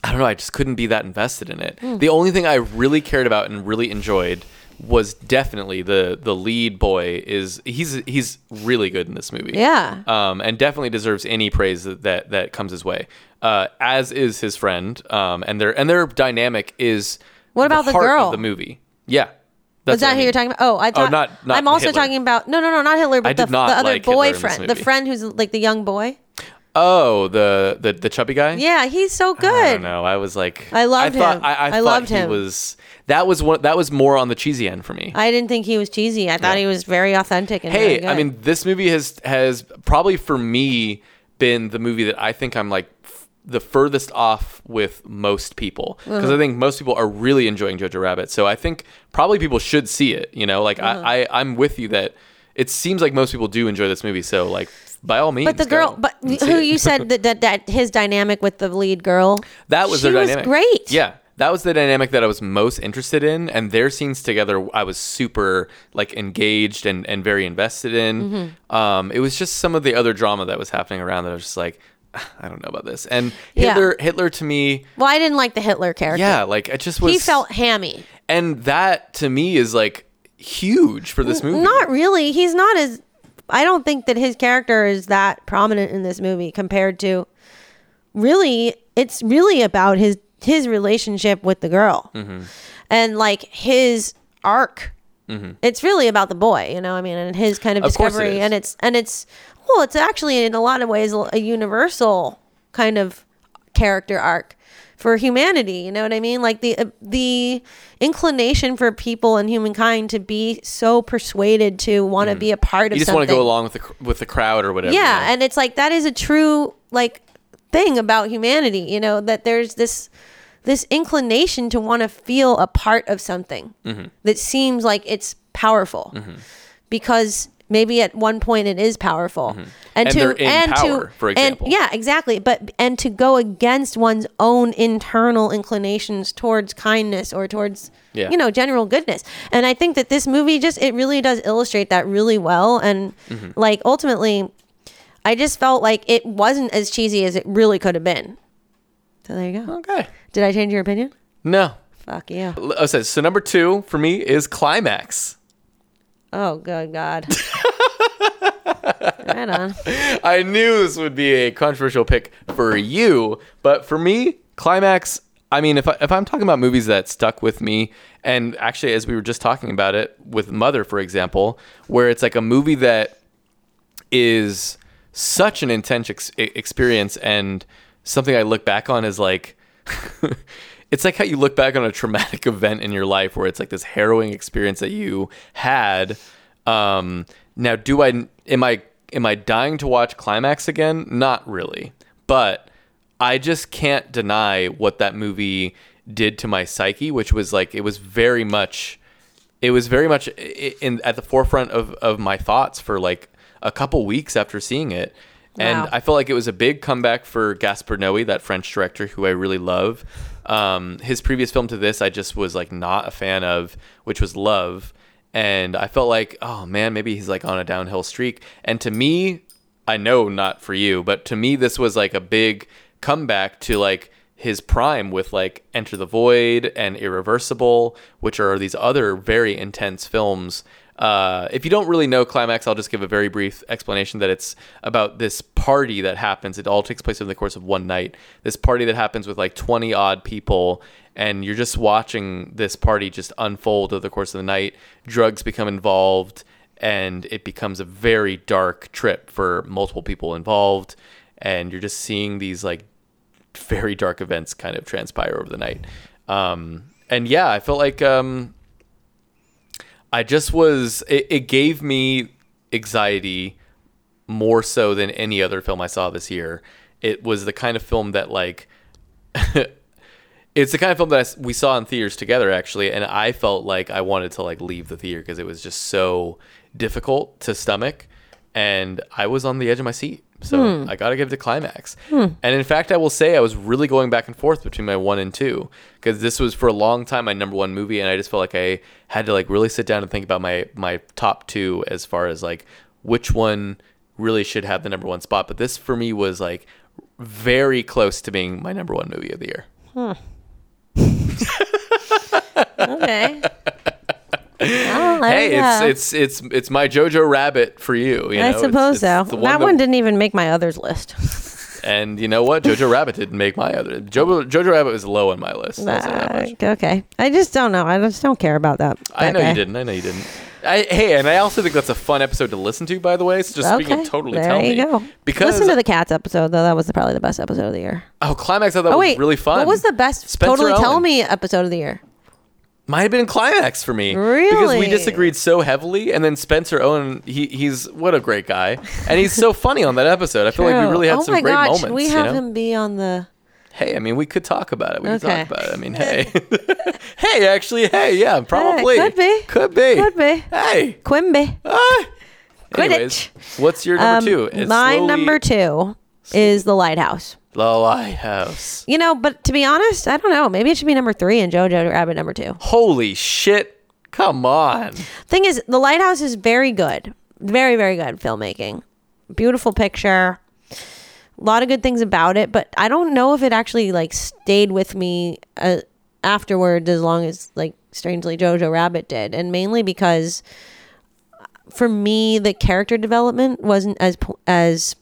I don't know. I just couldn't be that invested in it. Hmm. The only thing I really cared about and really enjoyed was definitely the the lead boy. Is he's he's really good in this movie. Yeah. Um, and definitely deserves any praise that that, that comes his way. Uh, as is his friend. Um, and their and their dynamic is. What about the heart girl? The movie. Yeah. Was That's what that I who mean. you're talking about? Oh, I oh, thought. not- not I'm also Hitler. talking about no, no, no, not Hitler, but the, not the other like Hitler in this boyfriend, the friend who's like the young boy. Oh, the the the chubby guy. Yeah, he's so good. I don't know. I was like, I loved I thought, him. I, I, I thought loved he him. Was that was one that was more on the cheesy end for me. I didn't think he was cheesy. I thought Yeah. he was very authentic and very hey. I mean, this movie has has probably for me been the movie that I think I'm like the furthest off with most people because Uh-huh. I think most people are really enjoying Jojo Rabbit. So I think probably people should see it. You know, like Uh-huh. I, I I'm with you that it seems like most people do enjoy this movie. So like by all means, but the girl, but who you said that, that that his dynamic with the lead girl, That was she their was dynamic. great. Yeah. That was the dynamic that I was most interested in. And their scenes together, I was super like engaged and, and very invested in. Mm-hmm. Um, it was just some of the other drama that was happening around that I was just like, I don't know about this. And Yeah. Hitler, Hitler to me, Well, I didn't like the Hitler character. yeah, like it just was. he felt hammy. and that to me is like huge for this movie. Not really. He's not as. I don't think that his character is that prominent in this movie compared to. Really, it's really about his his relationship with the girl, Mm-hmm. and like his arc. It's really about the boy, you know. I mean, and his kind of Of discovery, and it's and it's well, it's actually in a lot of ways a universal kind of character arc for humanity. You know what I mean? Like the uh, the inclination for people and humankind to be so persuaded to want to be a part of Mm. you just want to go along with the with the crowd or whatever. Yeah, you know? and it's like that is a true like thing about humanity. You know that there's this this inclination to want to feel a part of something Mm-hmm. that seems like it's powerful because maybe at one point it is powerful and, And to and power, to for and yeah exactly but and to go against one's own internal inclinations towards kindness or towards Yeah. you know general goodness and i think that this movie just it really does illustrate that really well and Mm-hmm. like ultimately I just felt like it wasn't as cheesy as it really could have been. So there you go. Okay. Did I change your opinion? No. Fuck oh, so, so number two for me is Climax. Oh, good God. right on. I knew this would be a controversial pick for you, but for me, Climax. I mean, if I, if I'm talking about movies that stuck with me, and actually, as we were just talking about it with Mother, for example, where it's like a movie that is such an intense ex- experience and something I look back on is like. it's like how you look back on a traumatic event in your life where it's like this harrowing experience that you had. Um, now, do I am I am I dying to watch Climax again? Not really, but I just can't deny what that movie did to my psyche, which was like it was very much, it was very much in at the forefront of of my thoughts for like a couple weeks after seeing it. And Wow. I felt like it was a big comeback for Gaspar Noé, that French director who I really love. Um, his previous film to this, I just was like not a fan of, which was Love. And I felt like, oh man, maybe he's like on a downhill streak. And to me, I know not for you, but to me, this was like a big comeback to like his prime with like Enter the Void and Irreversible, which are these other very intense films. Uh, if you don't really know Climax, I'll just give a very brief explanation that it's about this party that happens. It all takes place over the course of one night. This party that happens with like 20 odd people, and you're just watching this party just unfold over the course of the night. Drugs become involved, and it becomes a very dark trip for multiple people involved. And you're just seeing these like very dark events kind of transpire over the night. Um, and yeah, I felt like um, I just was. It, it gave me anxiety more so than any other film I saw this year. It was the kind of film that like. it's the kind of film that I we saw in theaters together actually, and I felt like I wanted to like leave the theater because it was just so difficult to stomach, and I was on the edge of my seat. So hmm. I gotta give it to climax. Hmm. And in fact, I will say I was really going back and forth between my one and two because this was for a long time my number one movie, and I just felt like I had to like really sit down and think about my my top two as far as like which one really should have the number one spot. But this for me was like very close to being my number one movie of the year. Okay. Oh, Hey, it's it's it's it's my Jojo Rabbit for you. you know? I It's- suppose it's so. the that that- one didn't even make my others list. And you know what? Jojo Rabbit didn't make my other. Jojo, Jojo Rabbit was low on my list. I'll say that much. Uh, okay. I just don't know. I just don't care about that. I know guy. you didn't. I know you didn't. I, hey, and I also think that's a fun episode to listen to. By the way, so just speaking Okay. totally there tell you me go. because Listen to the cats episode though. That was probably the best episode of the year. oh climax. I thought Oh was wait, really fun. What was the best Spencer Totally Tell Me episode of the year? Might have been climax for me Really? because we disagreed so heavily, and then Spencer Owen, he he's what a great guy, and he's so funny on that episode. I feel like we really had oh some my great God, moments. Should we you have know? him be on the? Hey, I mean, we could talk about it. We could talk about it. I mean, hey, hey, actually, hey, yeah, probably could be. could be, Could be. Hey, Quimby. ah. Quidditch. Anyways, what's your number Um, two? It's my slowly- number two is the lighthouse. The Lighthouse. You know, but to be honest, I don't know. Maybe it should be number three and Jojo Rabbit number two. Holy shit! Come on. Thing is, the lighthouse is very good, very very good filmmaking. Beautiful picture, a lot of good things about it. But I don't know if it actually like stayed with me uh, afterwards as long as like strangely Jojo Rabbit did, and mainly because for me the character development wasn't as as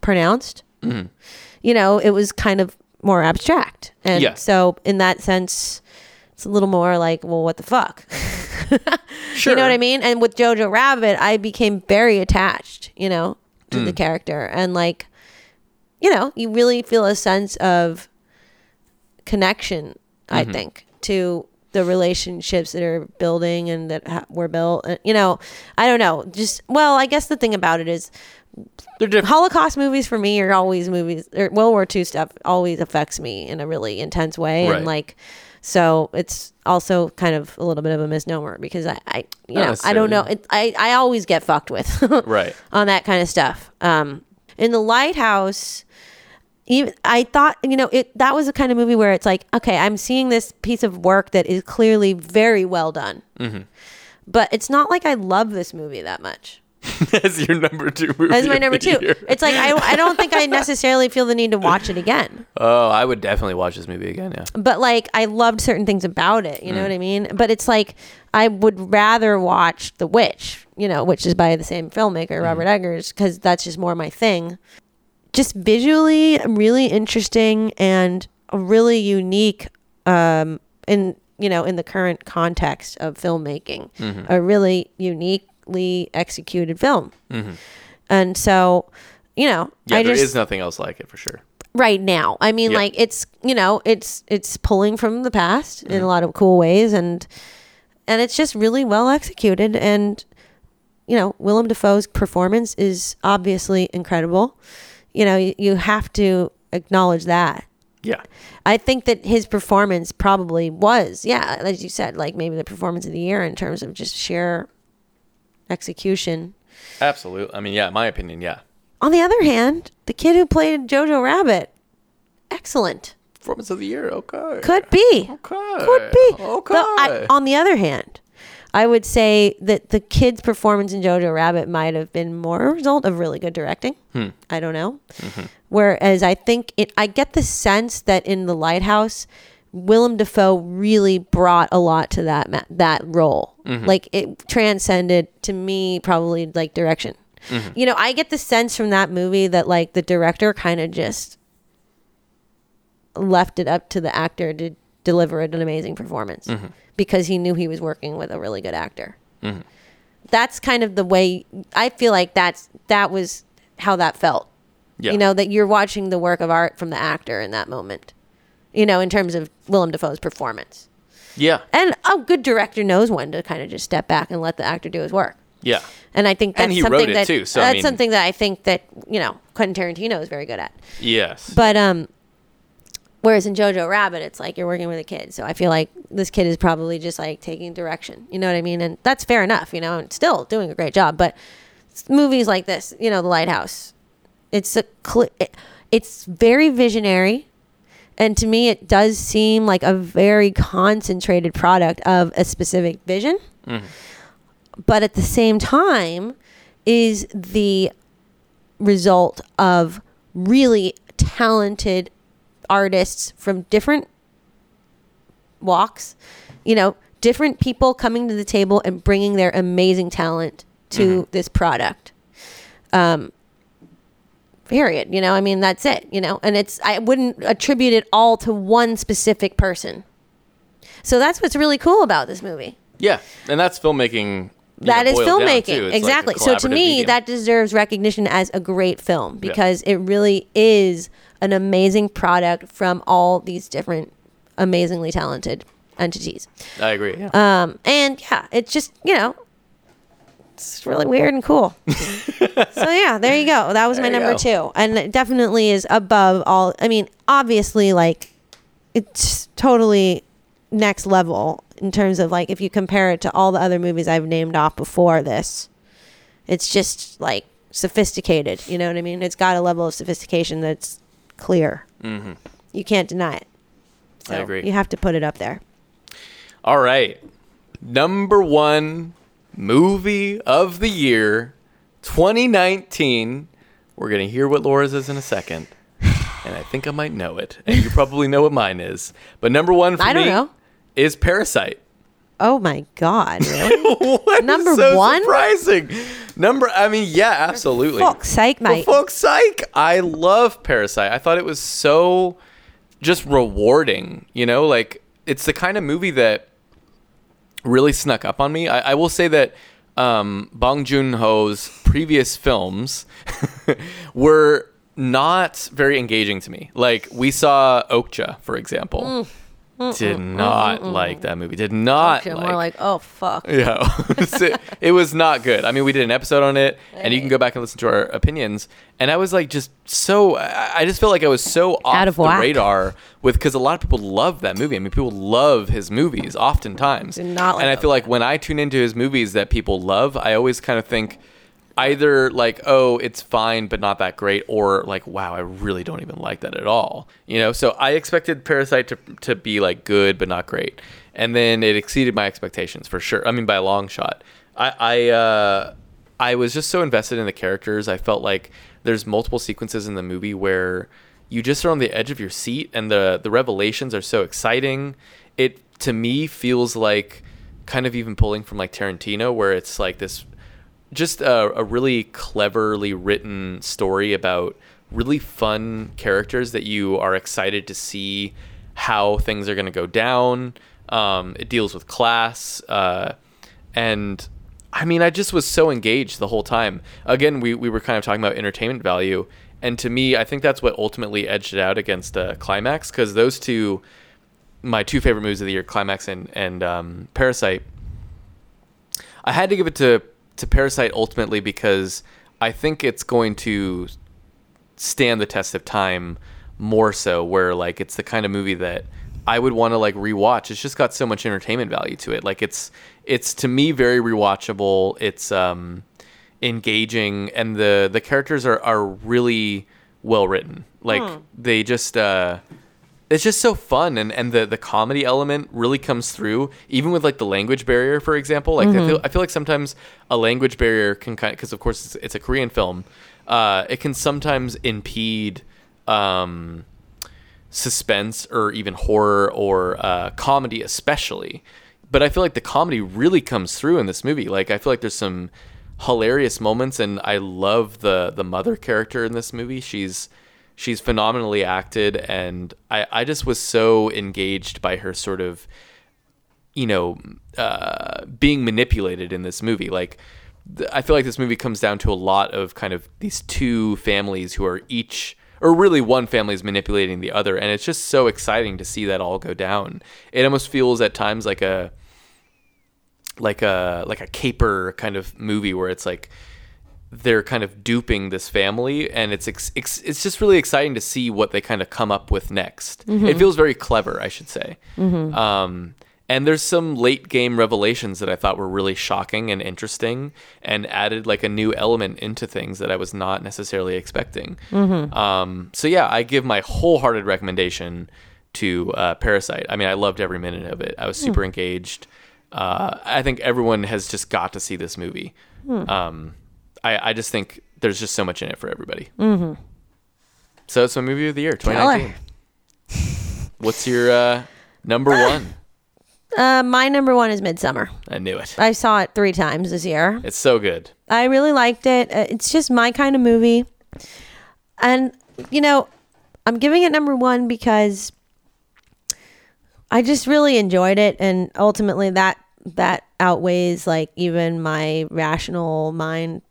pronounced. You know, it was kind of more abstract, and Yeah. so in that sense, it's a little more like, well, what the fuck. Sure. You know what I mean? And with Jojo Rabbit, I became very attached, you know, to Mm. the character. And like, you know, you really feel a sense of connection, I Mm-hmm. think, to the relationships that are building and that ha- were built. Uh, You know, I don't know. Just, well, I guess the thing about it is They're different. Holocaust movies for me are always movies, or World War II stuff always affects me in a really intense way. Right. And like, so it's also kind of a little bit of a misnomer because I, I you Not know, I don't know. It, I, I always get fucked with Right. on that kind of stuff. Um, in the lighthouse, even I thought, you know, it that was the kind of movie where it's like, okay, I'm seeing this piece of work that is clearly very well done, Mm-hmm. but it's not like I love this movie that much. as your number two movie. as my number two. year. It's like I, I don't think I necessarily feel the need to watch it again. Oh, I would definitely watch this movie again. Yeah. But like I loved certain things about it, you know Mm. what I mean? But it's like I would rather watch The Witch, you know, which is by the same filmmaker, Mm. Robert Eggers, because that's just more my thing. Just visually really interesting and really unique um in you know, in the current context of filmmaking. Mm-hmm. A really uniquely executed film. And so, you know, Mm-hmm. Yeah, I there just is nothing else like it for sure. right now. I mean, Yeah. like it's you know, it's it's pulling from the past Mm-hmm. in a lot of cool ways, and and it's just really well executed. And you know, Willem Dafoe's performance is obviously incredible. You know, you, you have to acknowledge that. Yeah. I think that his performance probably was, yeah, as you said, like maybe the performance of the year in terms of just sheer execution. Absolutely. I mean, yeah, my opinion, yeah. On the other hand, the kid who played Jojo Rabbit, excellent. Performance of the year. Okay. Could be. Okay. Could be. Okay. Though I, on the other hand, I would say that the kid's performance in Jojo Rabbit might have been more a result of really good directing. Hmm. I don't know. Mm-hmm. Whereas I think it, I get the sense that in The Lighthouse, Willem Dafoe really brought a lot to that ma- that role. Mm-hmm. Like it transcended to me probably like direction. Mm-hmm. You know, I get the sense from that movie that like the director kind of just left it up to the actor to deliver an amazing performance Mm-hmm. because he knew he was working with a really good actor. That's kind of the way I feel like that's that was how that felt. Yeah. You know that you're watching the work of art from the actor in that moment. You know, in terms of Willem Dafoe's performance. Yeah. And a good director knows when to kind of just step back and let the actor do his work. Yeah. And I think that's And he something wrote it that too, so, I that's mean- something that I think that you know Quentin Tarantino is very good at. Yes. But um, whereas in Jojo Rabbit, it's like you're working with a kid, so I feel like this kid is probably just like taking direction. You know what I mean? And that's fair enough. You know, and still doing a great job. But movies like this, you know, The Lighthouse, it's a cl- it, it's very visionary. And to me, it does seem like a very concentrated product of a specific vision. But at the same time, is the result of really talented artists from different walks, you know, different people coming to the table and bringing their amazing talent to this product. Um, period. You know, I mean, that's it, you know, and it's, I wouldn't attribute it all to one specific person. So that's what's really cool about this movie. yeah. And that's filmmaking. you That know, is filmmaking. too. It's like exactly. so to me, medium. that deserves recognition as a great film because it really is an amazing product from all these different amazingly talented entities. I agree. Yeah. Um, and yeah, it's just, you know, it's really weird and cool. so yeah, there you go. That was my number go. two. And it definitely is above all. I mean, obviously, like, it's totally next level in terms of like if you compare it to all the other movies I've named off before this. It's just like sophisticated. You know what I mean? It's got a level of sophistication that's clear. Mhm. You can't deny it. I agree. You have to put it up there. All right. Number one movie of the year, 2019. We're going to hear what Laura's is in a second. And I think I might know it. And you probably know what mine is. But number one for I don't me know. is Parasite. Oh my god! Really? What is Number so one? Surprising. Number, I mean, yeah, absolutely. Fuck's sake, mate. For fuck's sake. I love Parasite. I thought it was so just rewarding. You know, like it's the kind of movie that really snuck up on me. I, I will say that um, Bong Joon Ho's previous films were not very engaging to me. Like we saw Okja, for example. Did not like that movie. Did not like more like, oh fuck. yeah, it, it was not good. I mean, we did an episode on it, and you can go back and listen to our opinions. And I was like, just so I just felt like I was so off Out of the whack. radar with because a lot of people love that movie. I mean, people love his movies oftentimes, Do not like and I feel like when I tune into his movies that people love, I always kind of think either like oh it's fine but not that great or like wow i really don't even like that at all you know so i expected parasite to, to be like good but not great and then it exceeded my expectations for sure i mean by a long shot i i uh I was just so invested in the characters. I felt like there's multiple sequences in the movie where you just are on the edge of your seat, and the the revelations are so exciting. It to me feels like kind of even pulling from like Tarantino, where it's like this just a, a really cleverly written story about really fun characters that you are excited to see how things are going to go down. Um, it deals with class, uh, and I mean, I just was so engaged the whole time. Again, we, we were kind of talking about entertainment value, and to me, I think that's what ultimately edged it out against uh, Climax because those two, my two favorite movies of the year, Climax and and um, Parasite. I had to give it to to Parasite ultimately because I think it's going to stand the test of time more so where like it's the kind of movie that I would want to like rewatch. It's just got so much entertainment value to it. Like it's it's to me very rewatchable. It's um engaging and the the characters are are really well written. Like Hmm. they just uh it's just so fun and, and the, the comedy element really comes through even with like the language barrier for example. Like I, feel, I feel like sometimes a language barrier can kind because of course it's, it's a korean film uh, it can sometimes impede um, suspense or even horror or uh, comedy especially. But i feel like the comedy really comes through in this movie. Like i feel like there's some hilarious moments and i love the the mother character in this movie. She's she's phenomenally acted and i i just was so engaged by her sort of you know uh, being manipulated in this movie. Like i feel like this movie comes down to a lot of kind of these two families who are each or really one family is manipulating the other and it's just so exciting to see that all go down. It almost feels at times like a like a like a caper kind of movie where it's like they're kind of duping this family and it's ex- ex- it's just really exciting to see what they kind of come up with next. It feels very clever i should say. Um, and there's some late game revelations that i thought were really shocking and interesting and added like a new element into things that i was not necessarily expecting. Um, so yeah i give my wholehearted recommendation to uh, parasite. I mean i loved every minute of it. I was super engaged. Uh, i think everyone has just got to see this movie. Um, I, I just think there's just so much in it for everybody. Mm-hmm. So it's my movie of the year, 2019. What's your uh, number one? Uh, my number one is Midsommar. I knew it. I saw it three times this year. It's so good. I really liked it. Uh, It's just my kind of movie. And, you know, I'm giving it number one because I just really enjoyed it. And ultimately, that that outweighs like even my rational mind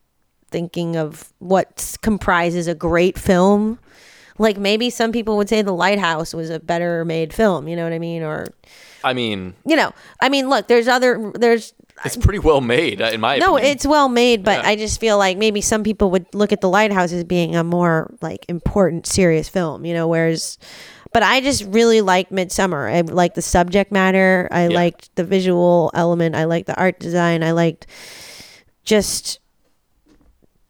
thinking of what comprises a great film. Like maybe some people would say The Lighthouse was a better made film, you know what I mean? Or, I mean, you know, I mean, look, there's other, there's, it's pretty well made, uh, in my no, opinion. it's well made, but Yeah. I just feel like maybe some people would look at The Lighthouse as being a more like important, serious film, you know, whereas, but I just really liked Midsommar. I liked the subject matter. I Yeah. liked the visual element. I liked the art design. I liked just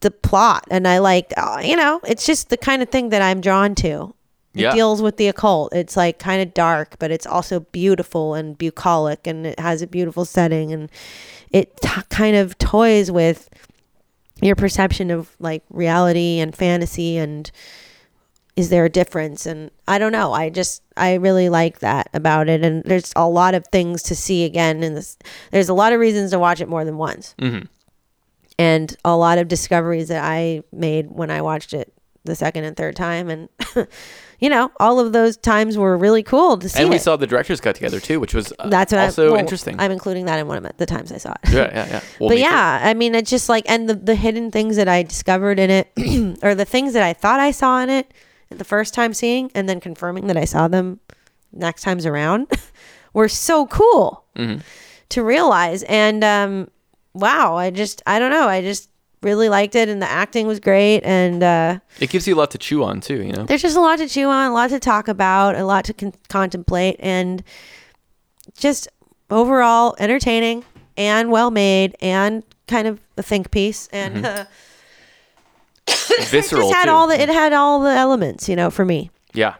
the plot. And I like uh, you know, it's just the kind of thing that I'm drawn to. It Yeah. deals with the occult. It's like kind of dark, but it's also beautiful and bucolic and it has a beautiful setting and it t- kind of toys with your perception of like reality and fantasy and is there a difference and i don't know i just i really like that about it and there's a lot of things to see again and this there's a lot of reasons to watch it more than once Mhm. And a lot of discoveries that i made when i watched it the second and third time and you know all of those times were really cool to see and we it. saw the director's cut together too, which was uh, that's what also I, well, interesting. i'm including that in one of the times i saw it yeah, yeah, yeah. Well, but me too. yeah, I mean, it's just like, and the, the hidden things that I discovered in it, or the things that I thought I saw in it the first time seeing, and then confirming that I saw them next times around, were so cool Mm-hmm. to realize. And um, wow, I just, I don't know, I just really liked it, and the acting was great, and uh, It gives you a lot to chew on too, you know. there's just a lot to chew on, a lot to talk about, a lot to con- contemplate, and just overall entertaining and well made and kind of a think piece and uh, it Visceral just had too. all the it had all the elements you know for me yeah.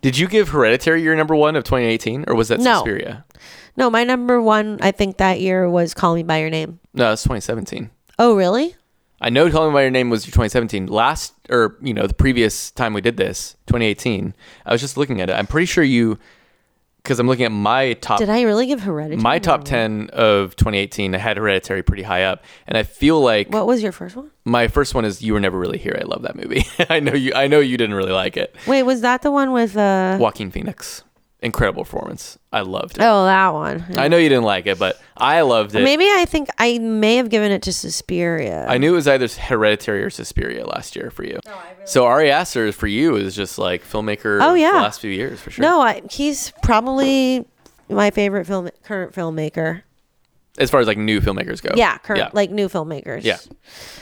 Did you give Hereditary your number one of 2018, or was that No. Suspiria? no my number one i think that year was call me by your name No, that's 2017. oh really I know Call Me by Your Name was your 2017. Last, or you know, the previous time we did this, 2018. I was just looking at it. I'm pretty sure you, because I'm looking at my top Did I really give Hereditary? my top? 10 of 2018 I had Hereditary pretty high up and I feel like What was your first one? my first one is You Were Never Really Here I love that movie I know you I know you didn't really like it Wait, was that the one with uh? Joaquin Phoenix incredible performance I loved it Oh, that one. I know you didn't like it but I loved it Maybe I think I may have given it to Suspiria. I knew it was either Hereditary or Suspiria last year for you so Ari Aster for you is just like filmmaker Oh, yeah. the last few years for sure No, I, he's probably my favorite film current filmmaker. as far as like new filmmakers go Yeah, current yeah. like new filmmakers. yeah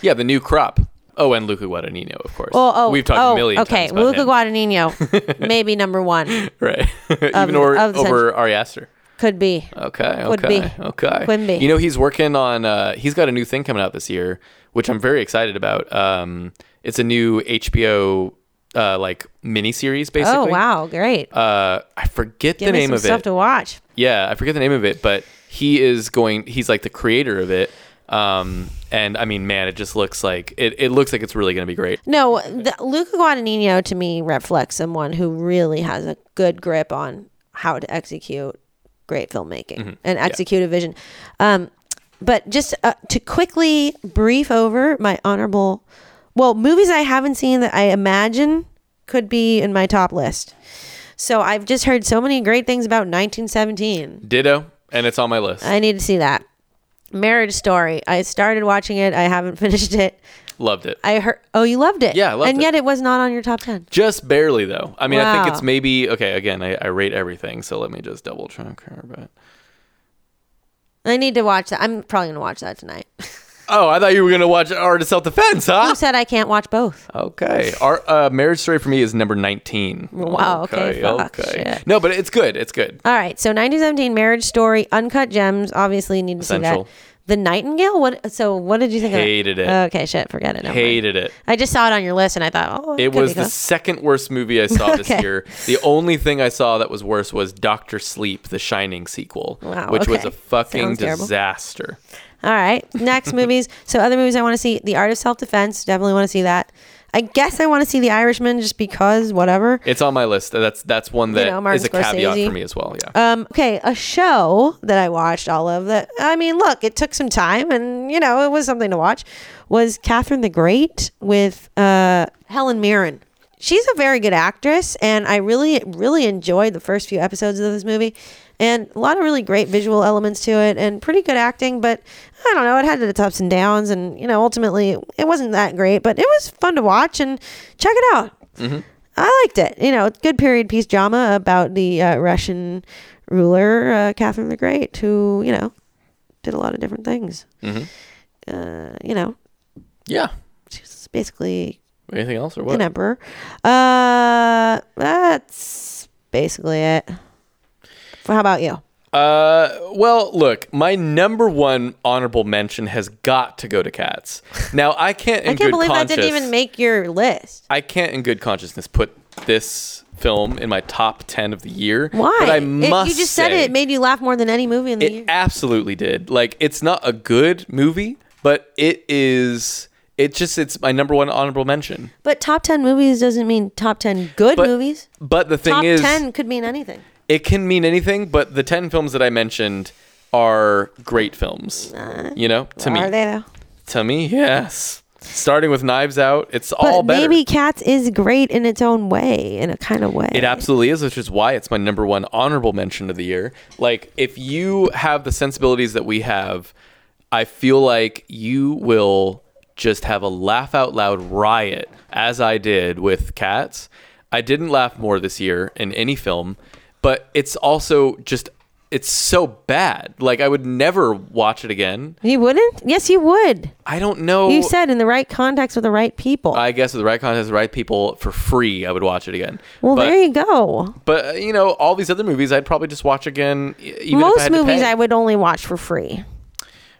yeah the new crop oh and Luca Guadagnino of course Oh, oh, we've talked oh, a million okay. times about Luca. Guadagnino, maybe number one. Right. Even Of- over, of over Ari Aster. Could be. Okay. Could okay. be. Okay. Could be. You know, he's working on, uh, he's got a new thing coming out this year, which I'm very excited about. Um, it's a new HBO, uh, like miniseries, basically. Oh wow, great. Uh, I forget Give the me name some of stuff it. to watch. yeah, I forget the name of it, but he is going, he's like the creator of it. Um, and I mean, man, it just looks like, it, it looks like it's really going to be great. No, the, Luca Guadagnino to me reflects someone who really has a good grip on how to execute great filmmaking Mm-hmm. and execute a vision. Um, but just uh, to quickly brief over my honorable, well, movies I haven't seen that I imagine could be in my top list. So I've just heard so many great things about 1917. Ditto. And it's on my list. I need to see that. Marriage Story. I started watching it. I haven't finished it. Loved it. I heard. Oh, you loved it. Yeah, I loved and it. yet it was not on your top ten. Just barely though. I mean, I think it's maybe okay. Again, I, I rate everything, so let me just double check here. But I need to watch that. I'm probably gonna watch that tonight. oh, I thought you were gonna watch Art of Self Defense, huh? Who said I can't watch both? Okay, our uh, Marriage Story for me is number nineteen. Wow, okay, fuck, shit. No, but it's good. It's good. All right. So 1917 Marriage Story, Uncut Gems. Obviously, you need to Essential. see that. The Nightingale. What? So what did you think? Hated of it. that? Okay, shit. Forget it. Never mind. Hated it. I just saw it on your list, and I thought, oh, It could was be the cool. second worst movie I saw this Okay. year. The only thing I saw that was worse was Doctor Sleep, the Shining sequel, Wow, which was okay. a fucking Sounds terrible. disaster. All right. Next movies. So other movies I want to see: The Art of Self Defense. Definitely want to see that. I guess I want to see The Irishman just because, whatever. It's on my list. That's that's one that is know, Martin a caveat Scorsese. for me as well. Yeah. Um, okay, a show that I watched all of that. I mean, look, it took some time, and you know, it was something to watch. Was Catherine the Great with uh, Helen Mirren. She's a very good actress, and I really, really enjoyed the first few episodes of this movie, and a lot of really great visual elements to it, and pretty good acting. But I don't know, it had its ups and downs, and you know, ultimately, it wasn't that great, but it was fun to watch and check it out. I liked it. You know, good period piece drama about the uh, Russian ruler, uh, Catherine the Great, who, you know, did a lot of different things. Mhm. Uh, you know, yeah. she's basically Anything else or what? an emperor. Uh, that's basically it. How about you? Uh, well, look, my number one honorable mention has got to go to Cats. Now, I can't. In I can't good believe that didn't even make your list. I can't, in good consciousness, put this film in my top ten of the year. Why? But I It- must. you just said say, it, it made you laugh more than any movie in the It year. absolutely did. Like, it's not a good movie, but it is. It just it's my number one honorable mention. But top 10 movies doesn't mean top 10 good But movies. But the thing Top is, 10 could mean anything. it can mean anything. But the ten films that I mentioned are great films. Uh, you know, to me, Are they though? to me, yes. Starting with Knives Out, it's But all better. maybe Cats is great in its own way, in a kind of way. It absolutely is, which is why it's my number one honorable mention of the year. Like, if you have the sensibilities that we have, I feel like you will just have a laugh out loud riot, as I did with Cats. I didn't laugh more this year in any film, but it's also just, it's so bad. Like, I would never watch it again. You wouldn't? Yes, you would. I don't know. You said in the right context with the right people. I guess with the right context, the right people, for free, I would watch it again. well, but, there you go. But uh, you know, all these other movies, I'd probably just watch again. Even if I Most movies. I would only watch for free.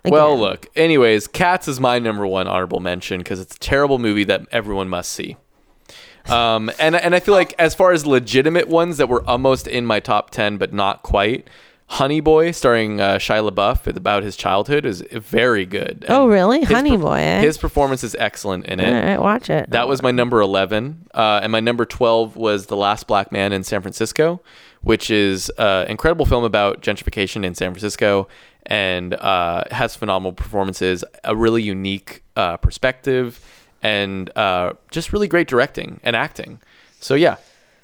Well, look. Anyways, Cats is my number one honorable mention because it's a terrible movie that everyone must see. Um, and and I feel like as far as legitimate ones that were almost in my top ten but not quite, Honey Boy, starring uh, Shia LaBeouf, about his childhood, is very good. Oh, really? Honey per- Boy, eh? His performance is excellent in it. All right, watch it. That was my number 11. Uh, and my number 12 was The Last Black Man in San Francisco, which is an incredible film about gentrification in San Francisco and uh, has phenomenal performances, a really unique uh, perspective, and uh, just really great directing and acting. So, yeah,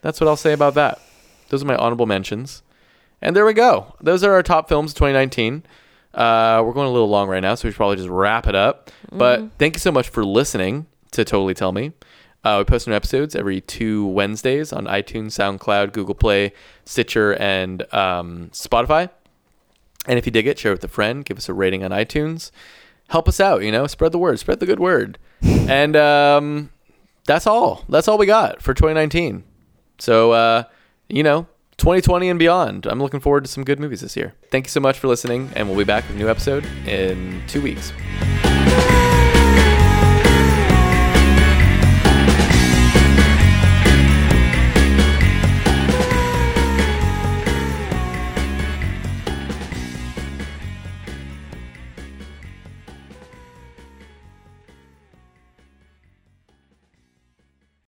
that's what I'll say about that. Those are my honorable mentions. And there we go. Those are our top films of 2019. Uh, we're going a little long right now, so we should probably just wrap it up. But thank you so much for listening to Totally Tell Me. Uh, we post new episodes every two Wednesdays on iTunes, SoundCloud, Google Play, Stitcher, and um, Spotify. And if you dig it, share it with a friend. Give us a rating on iTunes. Help us out. You know, spread the word. Spread the good word. and um, that's all. That's all we got for 2019. So, uh, you know, 2020 and beyond. I'm looking forward to some good movies this year. Thank you so much for listening, and we'll be back with a new episode in two weeks.